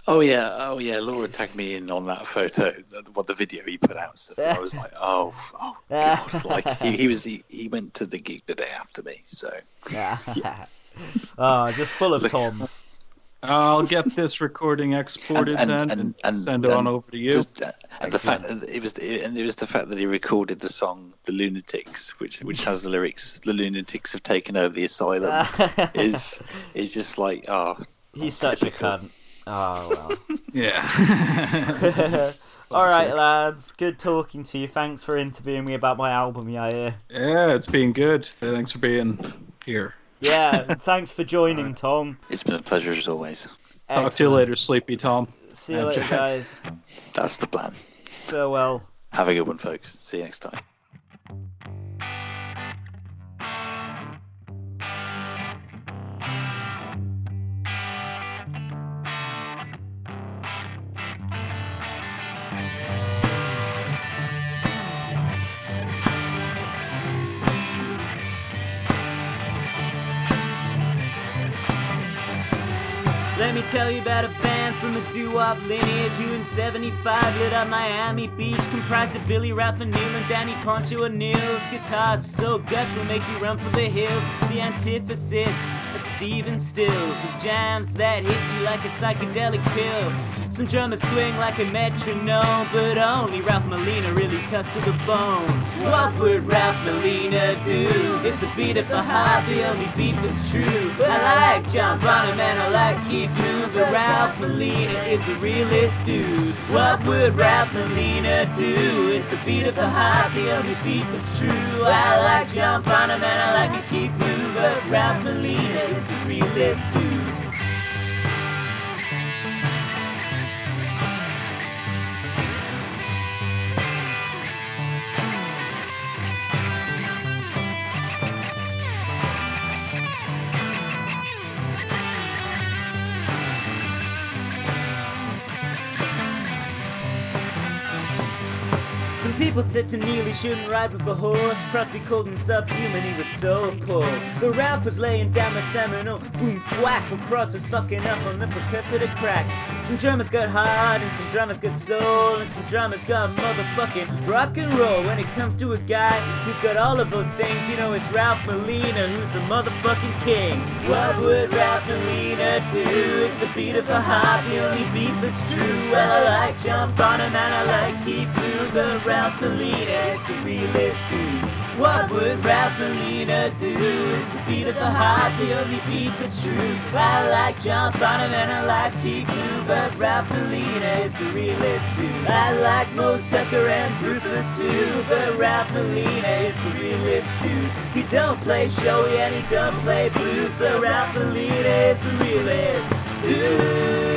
Oh yeah, oh yeah. Laura tagged me in on that photo, the, what the video he put out. Stuff. I was like, oh, oh god. Like he, he was he, he went to the gig the day after me. So Yeah. oh, just full of Toms. I'll get this recording exported And- then and- and, and- send it on and over to you. just uh, and the fact that it was and it was the fact that he recorded the song "The Lunatics," which which has the lyrics "The lunatics have taken over the asylum," is is just like oh. He's such a cunt. Oh well. yeah. All right, lads. Good talking to you. Thanks for interviewing me about my album, Yair. yeah, Yeah, it's been good. Thanks for being here. Yeah, thanks for joining, Tom. It's been a pleasure as always. Talk to you later, Sleepy Tom. See you later, guys. That's the plan. Farewell. Have a good one, folks. See you next time. Let me tell you about a band from a doo-wop lineage who in 75 lit up Miami Beach comprised of Billy Ralph and Neil and Danny Poncho O'Neill's guitars. So guts will make you run for the hills. The antithesis of Stephen Stills with jams that hit you like a psychedelic pill. Some drummers swing like a metronome but only Ralph Molina really cuts to the bone. What would Ralph Molina do? It's the beat of the heart the only beat that's true. I like John Bonham and I like Keith Moon but Ralph Molina is the realest dude what would Ralph Molina do? It's the beat of the heart the only beat that's true. I like John Bonham and I like Keith Moon but Ralph Molina is the realest dude people said to Neil he shouldn't ride with a horse. Crosby called him subhuman, he was so poor. The Ralph was laying down the seminal boom whack from Crosby fucking up on the percussive to crack. Some drummers got hard and some drummers got soul and some drummers got motherfucking rock and roll. When it comes to a guy who's got all of those things, you know it's Ralph Molina who's the motherfucking king. What would Ralph Molina do? It's the beat of a heart, the only beat that's true. Well, I like John Bonham and I like Keith Moon, but Ralph Molina is the realest dude. What would Ralph Molina do? It's the beat of a heart, the only beat that's true. I like John Bonham and I like Keith Moon, but Ralph Molina is the realest dude. I like Moe Tucker and Bruford too, but Ralph Molina is the realest dude. He don't play showy and he don't play blues, but Ralph Molina is the realest dude.